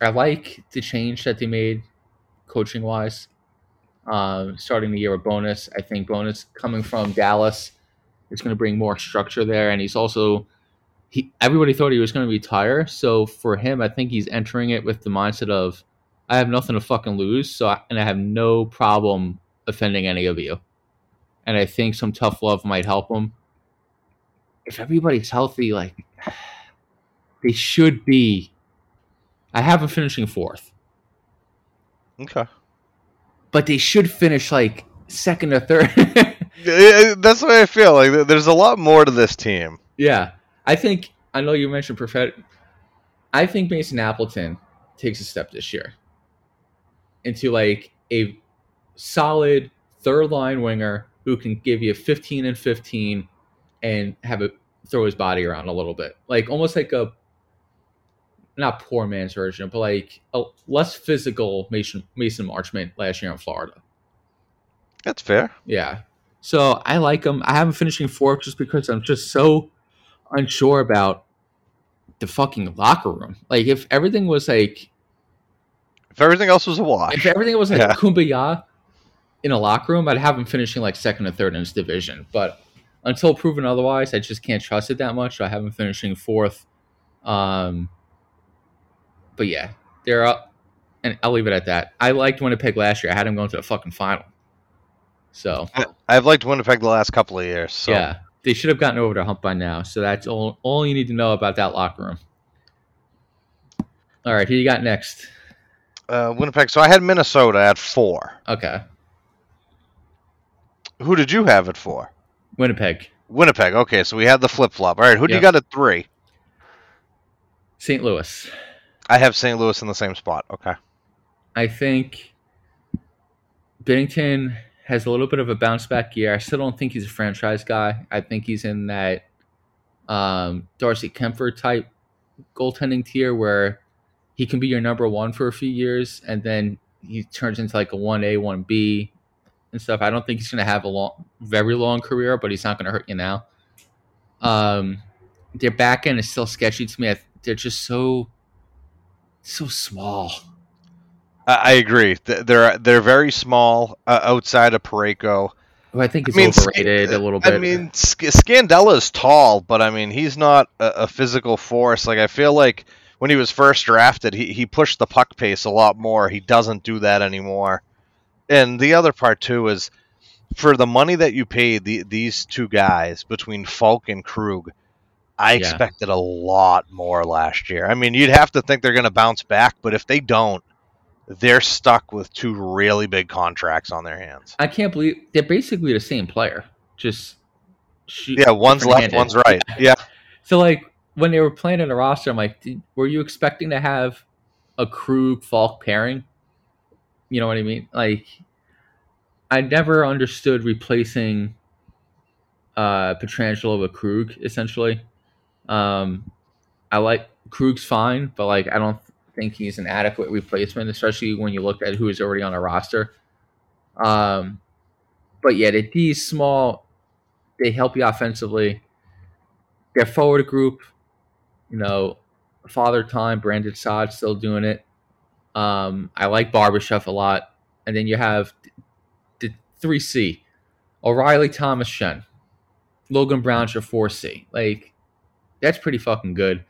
I like the change that they made coaching wise. Um, starting the year with Bowness. I think Bowness coming from Dallas is going to bring more structure there, and he's also he. Everybody thought he was going to retire, so for him, I think he's entering it with the mindset of I have nothing to fucking lose, so I, and I have no problem offending any of you. And I think some tough love might help him. If everybody's healthy, like they should be. I have them finishing fourth, Okay. But they should finish like second or third. That's the way I feel. Like there's a lot more to this team. yeah, I think I know you mentioned Perfetti. I think Mason Appleton takes a step this year into like a solid third line winger who can give you 15 and 15 and have it throw his body around a little bit. Like almost like a not poor man's version, but like a less physical Mason Mason Marchment last year in Florida. That's fair. Yeah. So I like him. I have him finishing fourth just because I'm just so unsure about the fucking locker room. Like if everything was like If everything else was a wash, if everything was like Yeah. kumbaya in a locker room, I'd have him finishing like second or third in his division. But until proven otherwise, I just can't trust it that much. So I have him finishing fourth. Um, but yeah, they're up, and I'll leave it at that. I liked Winnipeg last year. I had them going to the fucking final. So I've liked Winnipeg the last couple of years. So. yeah, they should have gotten over the hump by now. So that's all. All you need to know about that locker room. All right, who you got next? Uh, Winnipeg. So I had Minnesota at four. Okay, Who did you have it for? Winnipeg, Winnipeg. Okay, so we had the flip flop. All right, who do you got at three? St. Louis. I have St. Louis in the same spot. Okay. I think Binnington has a little bit of a bounce back year. I still don't think he's a franchise guy. I think he's in that um, Darcy Kuemper type goaltending tier where he can be your number one for a few years and then he turns into like a 1A, 1B and stuff. I don't think he's going to have a long, very long career, but he's not going to hurt you now. Um, their back end is still sketchy to me. I, they're just so, so small. I, I agree. They're they're very small uh, outside of Parayko. Who I think is I mean, overrated a little bit. I mean, Sc- is tall, but I mean, he's not a, a physical force. Like I feel like when he was first drafted, he, he pushed the puck pace a lot more. He doesn't do that anymore. And the other part too is for the money that you paid the, these two guys between Faulk and Krug, I Yeah. expected a lot more last year. I mean, you'd have to think they're going to bounce back, but if they don't, they're stuck with two really big contracts on their hands. I can't believe they're basically the same player. Just shoot, Yeah, one's left, different-handed. one's right. Yeah, So like when they were playing in the roster, I'm like, were you expecting to have a Krug Faulk pairing? You know what I mean? Like, I never understood replacing uh Pietrangelo with Krug. Essentially, um, I like Krug's fine, but like I don't think he's an adequate replacement, especially when you look at who is already on a roster. Um, but yeah, the D is small. They help you offensively. Their forward group, you know, Father Time, Brandon Saad still doing it. Um, I like Barbashev a lot. And then you have the 3C O'Reilly, Thomas, Schenn. Logan Brown's your 4C. Like, that's pretty fucking good.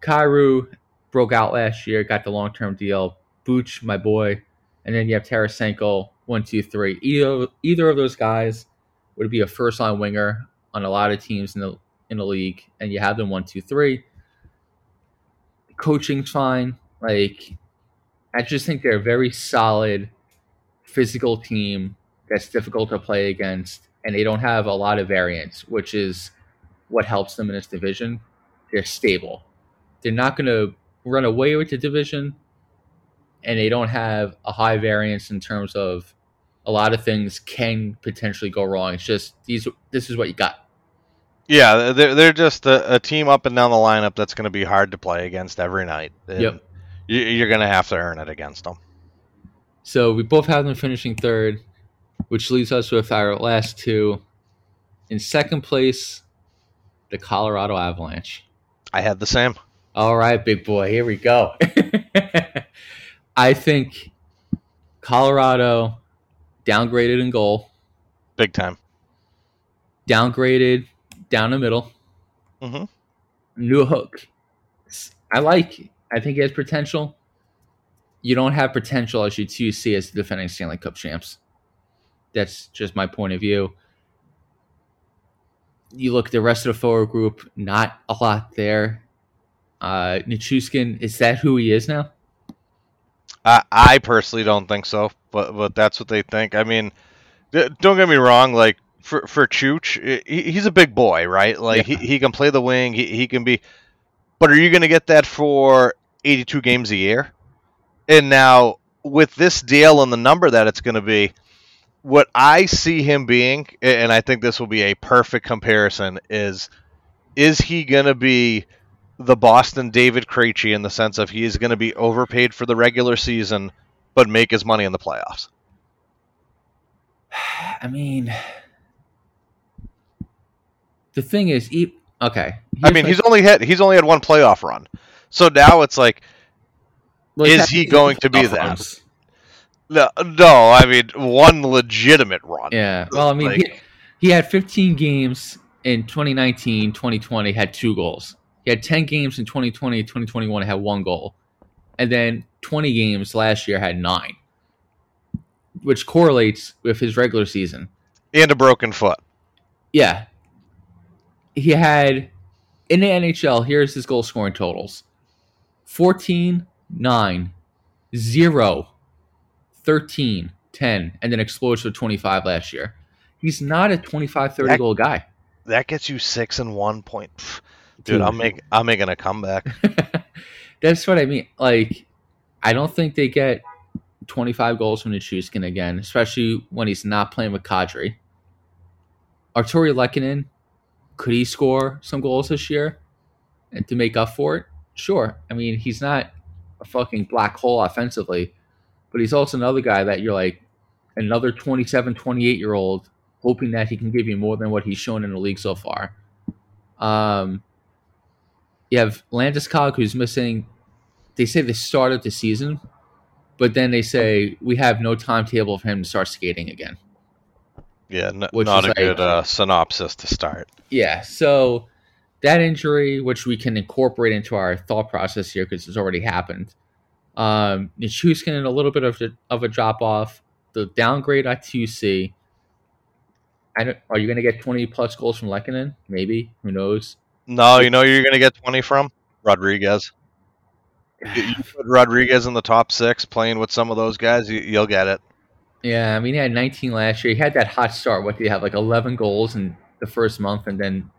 Kyrou broke out last year, got the long term deal. Booch, my boy. And then you have Tarasenko, one, two, three. Either, either of those guys would be a first line winger on a lot of teams in the in the league, and you have them one, two, three. Coaching's fine. Like, I just think they're a very solid physical team that's difficult to play against, and they don't have a lot of variance, which is what helps them in this division. They're stable. They're not going to run away with the division, and they don't have a high variance in terms of a lot of things can potentially go wrong. It's just these. This is what you got. yeah, they're they're just a, a team up and down the lineup that's going to be hard to play against every night. Yep. You're going to have to earn it against them. So we both have them finishing third, which leaves us with our last two. In second place, the Colorado Avalanche. I had the same. All right, big boy, here we go. I think Colorado downgraded in goal, Big time. downgraded down the middle. Mhm. Newhook. I like. I think he has potential. You don't have potential as you two see as the defending Stanley Cup champs. That's just my point of view. You look at the rest of the forward group, not a lot there. Uh Nichushkin, is that who he is now? I, I personally don't think so, but but that's what they think. I mean, don't get me wrong. Like for for Chooch, he, he's a big boy, right? Like he, he can play the wing. He, he can be. But are you going to get that for 82 games a year? And now with this deal and the number that it's going to be, what I see him being, and I think this will be a perfect comparison, is is he going to be the Boston David Krejci in the sense of he is going to be overpaid for the regular season, but make his money in the playoffs. I mean, the thing is, he, okay. I mean, he's only had he's only had one playoff run, so now it's like, well, is he going to be that? runs. No, no, I mean one legitimate run. Yeah. Well, I mean, Like- he, he had 15 games in 2019, 2020, had two goals. He had 10 games in 2020, 2021, had one goal. And then 20 games last year had nine, which correlates with his regular season. and a broken foot. Yeah. He had in the NHL, here's his goal scoring totals 14, 9, 0, 13, 10, and then explodes to 25 last year. He's not a 25, 30 That- goal guy. That gets you six and one point. Pff, Dude, Dude. I'm make I'm making a comeback. That's what I mean. Like, I don't think they get 25 goals from Nichushkin again, especially when he's not playing with Kadri. Artturi Lehkonen, could he score some goals this year and to make up for it? Sure. I mean, he's not a fucking black hole offensively, but he's also another guy that you're like, another 27, 28 year old, hoping that he can give you more than what he's shown in the league so far. Um, you have Landis Landeskog, who's missing. They say they start of the season, but then they say we have no timetable for him to start skating again. Yeah, n- not a like- good uh, synopsis to start. Yeah, so that injury, which we can incorporate into our thought process here because it's already happened. Um, Nichushkin a little bit of a, of a drop off. The downgrade at 2C. I don't, are you going to get 20 plus goals from Lehkonen? Maybe. Who knows? No, you know you're going to get 20 from Rodriguez. You, you put Rodriguez in the top six, playing with some of those guys, you, you'll get it. Yeah, I mean, he had 19 last year. He had that hot start. What did he have? Like 11 goals in the first month, and then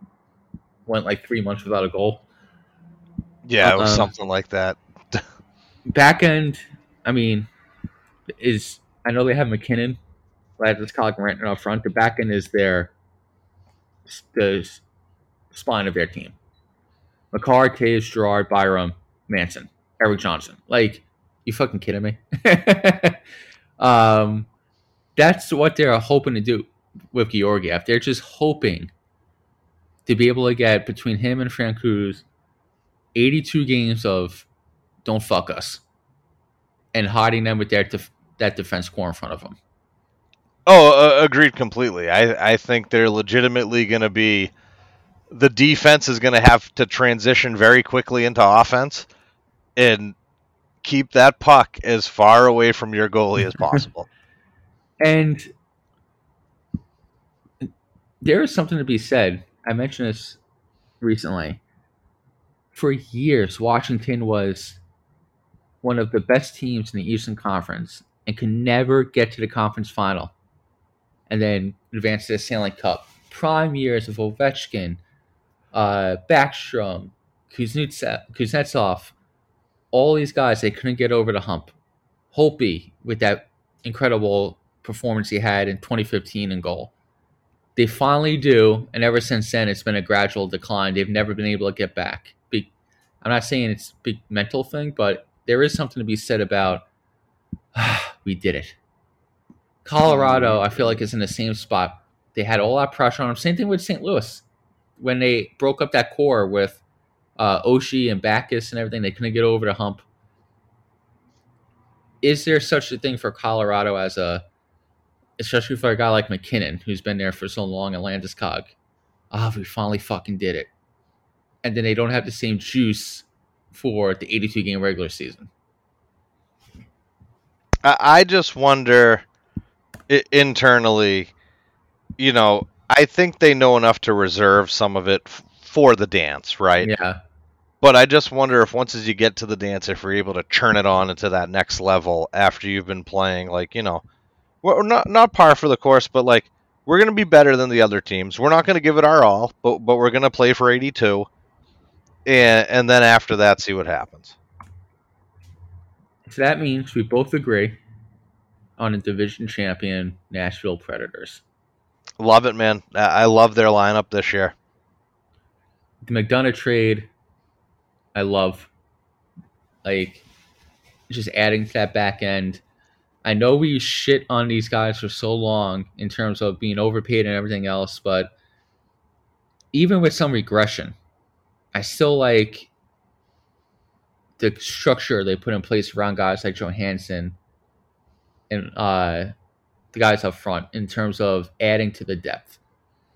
went like three months without a goal. Yeah, it was Um, something like that. Back end, I mean, is I know they have MacKinnon, right? Let's call it Renton up front. The back end is their the spine of their team. Makar, Toews, Girard, Byram, Manson, Erik Johnson. Like, you fucking kidding me? um, that's what they're hoping to do with Georgiev. They're just hoping to be able to get between him and Francouz 82 games of don't fuck us and hiding them with their def- that defense core in front of them. Oh, uh, agreed completely. I, I think they're legitimately going to be. The defense is going to have to transition very quickly into offense and keep that puck as far away from your goalie as possible. And there is something to be said. I mentioned this recently. For years, Washington was one of the best teams in the Eastern Conference and could never get to the conference final and then advance to the Stanley Cup. Prime years of Ovechkin, uh, Backstrom, Kuznetsov, all these guys, they couldn't get over the hump. Holtby with that incredible performance he had in 2015 in goal. They finally do, and ever since then, it's been a gradual decline. They've never been able to get back. I'm not saying it's a big mental thing, but there is something to be said about we did it. Colorado, I feel like, is in the same spot. They had all that pressure on them. Same thing with St. Louis when they broke up that core with uh, Oshie and Backes and everything. They couldn't get over the hump. Is there such a thing for Colorado as a, especially for a guy like MacKinnon who's been there for so long and Landeskog? Ah, we finally fucking did it. And then they don't have the same juice for the 82 game regular season. I, I just wonder internally, you know, I think they know enough to reserve some of it for the dance, right? Yeah. But I just wonder if once as you get to the dance, if you're able to turn it on into that next level after you've been playing, like you know, well, not not par for the course, but like we're gonna be better than the other teams. We're not gonna give it our all, but but we're gonna play for 82, and and then after that, see what happens. So that means we both agree on a division champion Nashville Predators. Love it, man. I I love their lineup this year. The McDonagh trade, I love. Like, just adding to that back end. I know we shit on these guys for so long in terms of being overpaid and everything else, but even with some regression, I still like the structure they put in place around guys like Johansen and uh, the guys up front in terms of adding to the depth.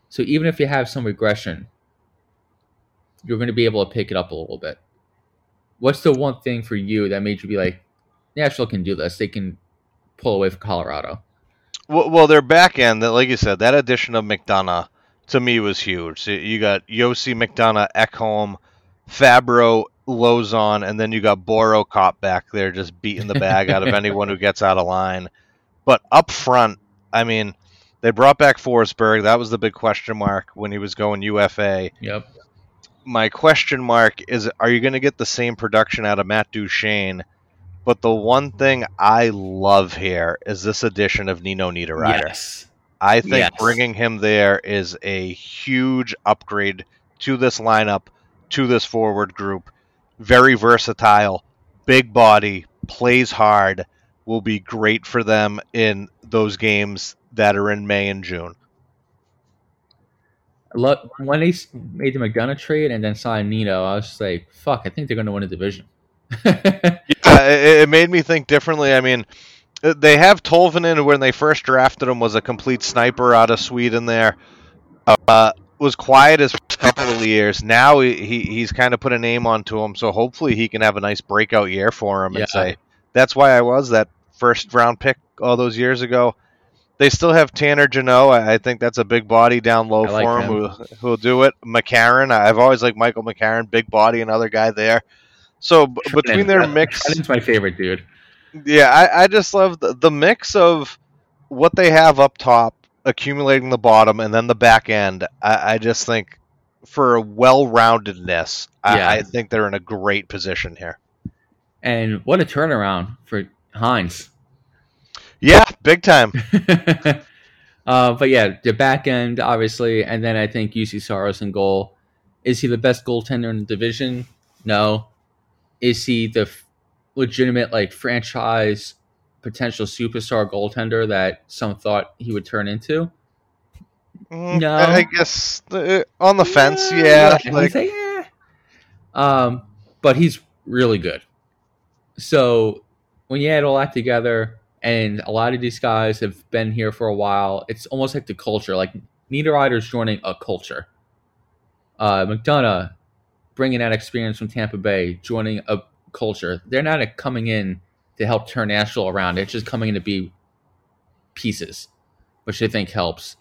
So even if you have some regression, you're going to be able to pick it up a little bit. What's the one thing for you that made you be like, Nashville can do this? They can pull away from Colorado. Well, well, their back end, like you said, that addition of McDonagh to me was huge. You got Josi McDonagh, Ekholm, Fabbro, Lauzon, and then you got Boro Cop back there just beating the bag out of anyone who gets out of line. But up front, I mean, they brought back Forsberg. That was the big question mark when he was going UFA. Yep. My question mark is: Are you going to get the same production out of Matt Duchene? But the one thing I love here is this addition of Nino Niederreiter. Yes. I think Yes. bringing him there is a huge upgrade to this lineup, to this forward group. Very versatile, big body, plays hard, will be great for them in those games that are in May and June. I love when they made the McDonagh trade and then signed Nino. I was just like, "Fuck! I think they're going to win a division." Yeah, it, it made me think differently. I mean, they have Tolvanen when they first drafted him was a complete sniper out of Sweden. There uh, was quiet first couple of years. Now he, he he's kind of put a name onto him, so hopefully he can have a nice breakout year for him Yeah. and say that's why I was that first round pick all those years ago. They still have Tanner Jeannot. I, think that's a big body down low like for him him. who who'll do it. McCarron. I've always liked Michael McCarron, big body, another guy there. So b- between their mix, Trenin's my favorite dude. Yeah, I, I just love the, the mix of what they have up top, accumulating the bottom, and then the back end. I, I just think for a well-roundedness, Yeah. I, I think they're in a great position here. And what a turnaround for Hynes. Yeah, big time. uh, but yeah, the back end, obviously, and then I think Juuse Saros in goal. Is he the best goaltender in the division? No. Is he the f- legitimate, like, franchise potential superstar goaltender that some thought he would turn into? Mm, No. I guess uh, on the fence, yeah. I'd like, say, yeah. Um, but he's really good. So when you add all that together, and a lot of these guys have been here for a while, it's almost like the culture. Like Niederreiter's joining a culture. Uh, McDonagh bringing that experience from Tampa Bay, joining a culture. They're not coming in to help turn Nashville around. They're just coming in to be pieces, which I think helps.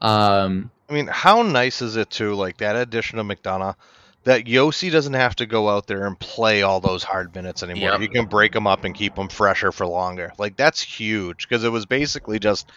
Um, I mean, how nice is it too? Like that addition of McDonagh, that Josi doesn't have to go out there and play all those hard minutes anymore. Yep. He can break them up and keep them fresher for longer. Like that's huge because it was basically just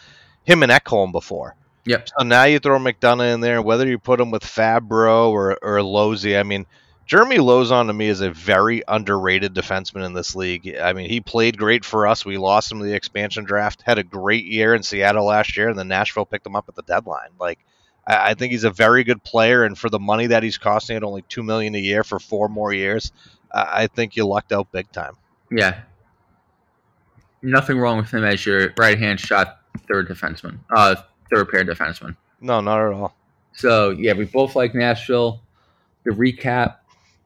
him and Ekholm before. Yep. So now you throw McDonough in there, whether you put him with Fabbro or or Lozzi. I mean, Jeremy Lauzon to me is a very underrated defenseman in this league. I mean, he played great for us. We lost him to the expansion draft. Had a great year in Seattle last year, and then Nashville picked him up at the deadline. Like, I, I think he's a very good player, and for the money that he's costing at only two million a year for four more years, I I think you lucked out big time. Yeah. Nothing wrong with him as your right hand shot third defenseman, uh, third pair defenseman. No, not at all. So yeah, we both like Nashville. The recap: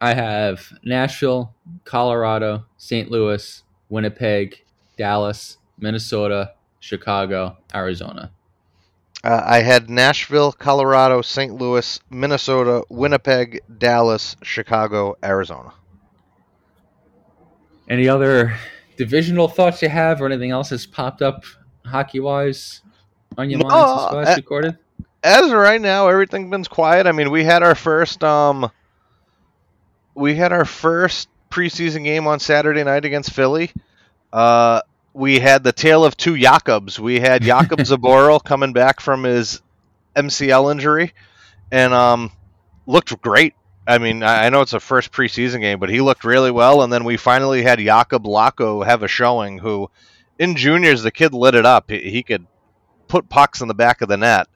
I have Nashville, Colorado, St. Louis, Winnipeg, Dallas, Minnesota, Chicago, Arizona. Uh, I had Nashville, Colorado, St. Louis, Minnesota, Winnipeg, Dallas, Chicago, Arizona. Any other divisional thoughts you have, or anything else that's popped up hockey wise on your No, mind since last uh, recorded? as of right now, everything's been quiet. I mean, we had our first um, we had our first preseason game on Saturday night against Philly. Uh, we had the tale of two Jakobs. We had Jakub Zboril coming back from his MCL injury, and um, looked great. I mean, I know it's a first preseason game, but he looked really well. And then we finally had Jakub Lauko have a showing. Who, in juniors, the kid lit it up. He, he could put pucks in the back of the net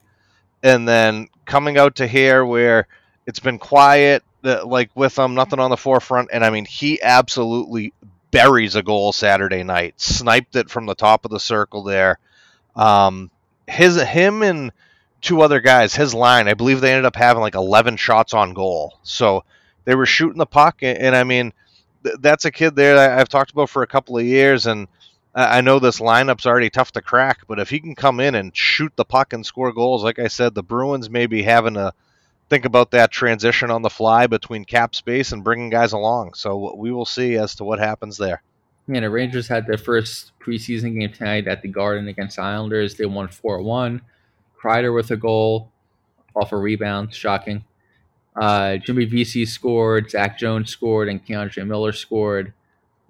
and then coming out to here where it's been quiet, uh, like with him, nothing on the forefront, and I mean he absolutely buries a goal Saturday night, sniped it from the top of the circle there. Um, his him and two other guys, his line, I believe they ended up having like 11 shots on goal, so they were shooting the puck, and, and I mean th- that's a kid there that I've talked about for a couple of years, and I know this lineup's already tough to crack, but if he can come in and shoot the puck and score goals, like I said, the Bruins may be having to think about that transition on the fly between cap space and bringing guys along. So we will see as to what happens there. Yeah, the Rangers had their first preseason game tonight at the Garden against Islanders. They won 4 1. Kreider with a goal off a rebound. Shocking. Uh, Jimmy Vesey scored. Zach Jones scored. And K'Andre Miller scored.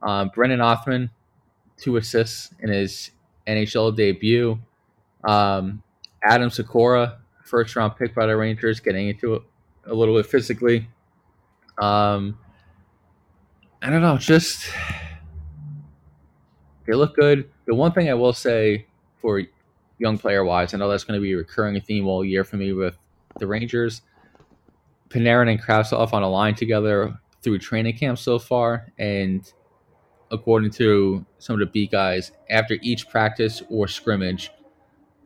Um, Brennan Othmann, two assists in his NHL debut. Um, Adam Sykora, first round pick by the Rangers, getting into it a little bit physically. Um, I don't know, just they look good. The one thing I will say for young player wise, I know that's going to be a recurring theme all year for me with the Rangers. Panarin and Kravtsov on a line together through training camp so far, and according to some of the beat guys, after each practice or scrimmage,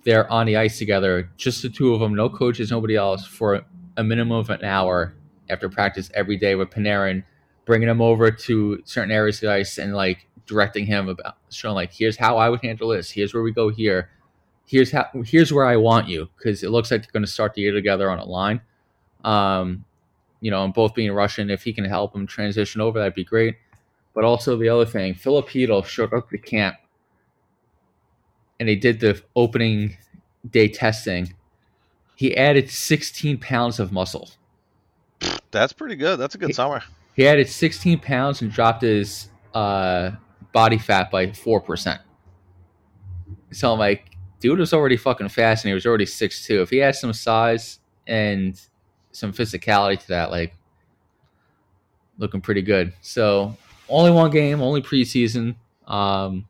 they're on the ice together, just the two of them, no coaches, nobody else, for a minimum of an hour after practice every day with Panarin, bringing him over to certain areas of the ice and like directing him about showing like here's how I would handle this, here's where we go here, here's how here's where I want you because it looks like they're going to start the year together on a line. Um, you know, and both being Russian, if he can help him transition over, that'd be great. But also the other thing, Filipino showed up to camp and they did the opening day testing, he added 16 pounds of muscle. That's pretty good. That's a good summer. He added 16 pounds and dropped his uh, body fat by 4%. So I'm like, dude was already fucking fast and he was already 6'2. If he had some size and some physicality to that, like, looking pretty good. So only one game, only preseason. Um,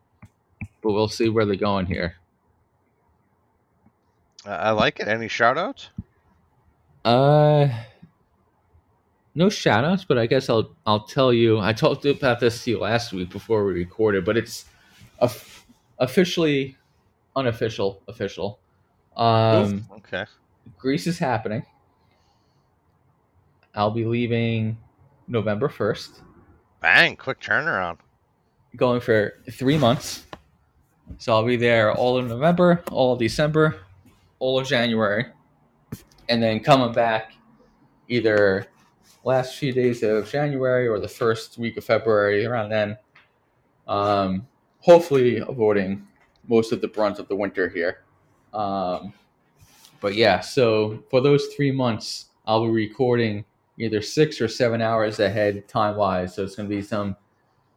but we'll see where they're going here. I I like it. Any shout outs? Uh, no shout outs, but I guess I'll I'll tell you. I talked about this to you last week before we recorded, but it's of- officially unofficial official. Um, okay. Greece is happening. I'll be leaving November first, Bang! Quick turnaround. going for three months. So I'll be there all of November, all of December, all of January, and then coming back either last few days of January or the first week of February, around then. Um, hopefully, avoiding most of the brunt of the winter here. Um, but yeah, so for those three months, I'll be recording either six or seven hours ahead time wise. So it's going to be some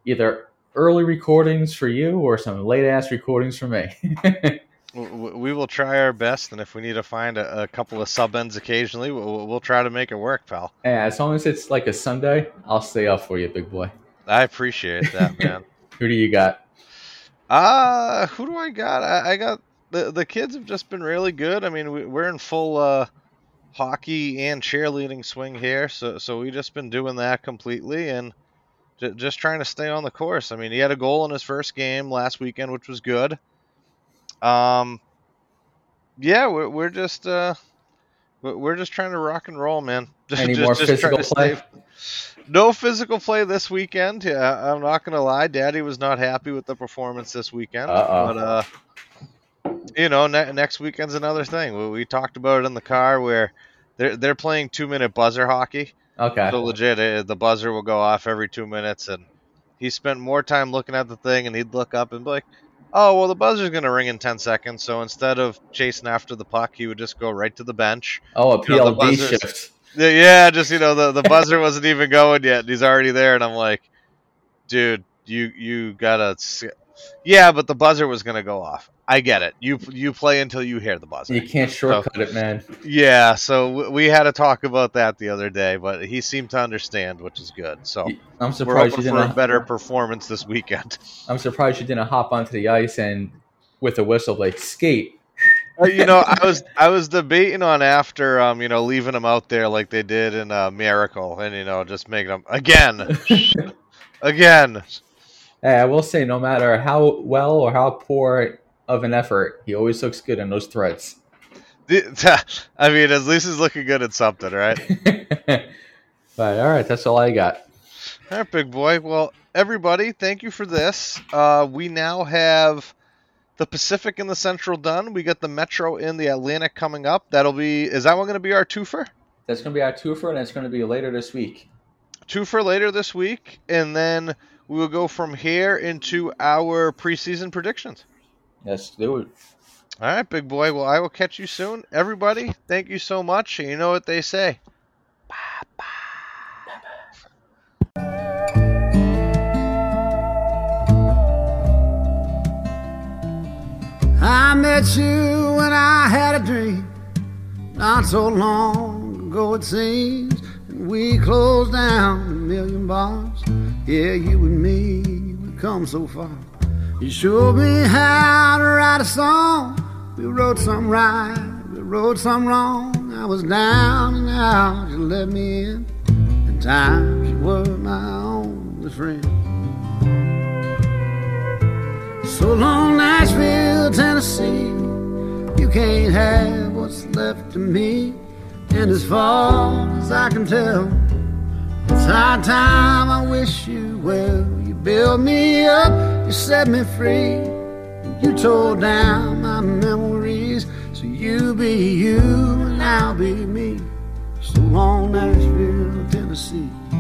either early recordings for you or some late ass recordings for me. We will try our best, and if we need to find a, a couple of sub ends occasionally, we'll, we'll try to make it work, pal. yeah, as long as it's like a Sunday, I'll stay up for you, big boy. I appreciate that, man. Who do you got? Uh, who do I got? I, I got the the kids have just been really good. I mean, we, we're in full uh, hockey and cheerleading swing here, so so we just been doing that completely and j- just trying to stay on the course. I mean, he had a goal in his first game last weekend, which was good. Um, yeah, we're we're just uh, we're just trying to rock and roll, man. Just, Any just- more just physical play? No physical play this weekend. Yeah, I'm not gonna lie. Daddy was not happy with the performance this weekend. Uh-oh. But uh, you know, ne- next weekend's another thing. We, we talked about it in the car where they're they're playing two minute buzzer hockey. Okay. So legit, uh, the buzzer will go off every two minutes, and he spent more time looking at the thing, and he'd look up and be like, "Oh, well, the buzzer's gonna ring in ten seconds." So instead of chasing after the puck, he would just go right to the bench. Oh, a you know, PLD shift. Yeah, Yeah, just you know, the the buzzer wasn't even going yet, and he's already there, and I'm like, dude, you you gotta, yeah, but the buzzer was gonna go off. I get it. You you play until you hear the buzzer. You can't shortcut it, man. Yeah, so we had a talk about that the other day, but he seemed to understand, which is good. So I'm surprised you hoping for a didn't. better performance this weekend. I'm surprised you didn't hop onto the ice and with a whistle like skate. Uh, you know, I was I was debating on after um you know leaving him out there like they did in uh, Miracle, and you know just making him again, again. Hey, I will say, no matter how well or how poor of an effort, he always looks good in those threads. The- I mean, at least he's looking good at something, right? but all right, that's all I got. All right, big boy. Well, everybody, thank you for this. Uh, we now have the Pacific and the Central done. We got the Metro and the Atlantic coming up. That'll be. Is that one going to be our twofer? That's going to be our twofer, and it's going to be later this week. Twofer later this week, and then we will go from here into our preseason predictions. Let's do it. All right, big boy. Well, I will catch you soon. Everybody, thank you so much. You know what they say. Bye bye. I met you when I had a dream, not so long ago it seems, and we closed down a million bars. Yeah, you and me, we've come so far. You showed me how to write a song. We wrote some right, we wrote some wrong. I was down and out, you let me in. At times you were my only friend. So long, Nashville, Tennessee. You can't have what's left of me. And as far as I can tell, it's high time I wish you well. You built me up, you set me free. You tore down my memories. So you be you and I'll be me. So long, Nashville, Tennessee.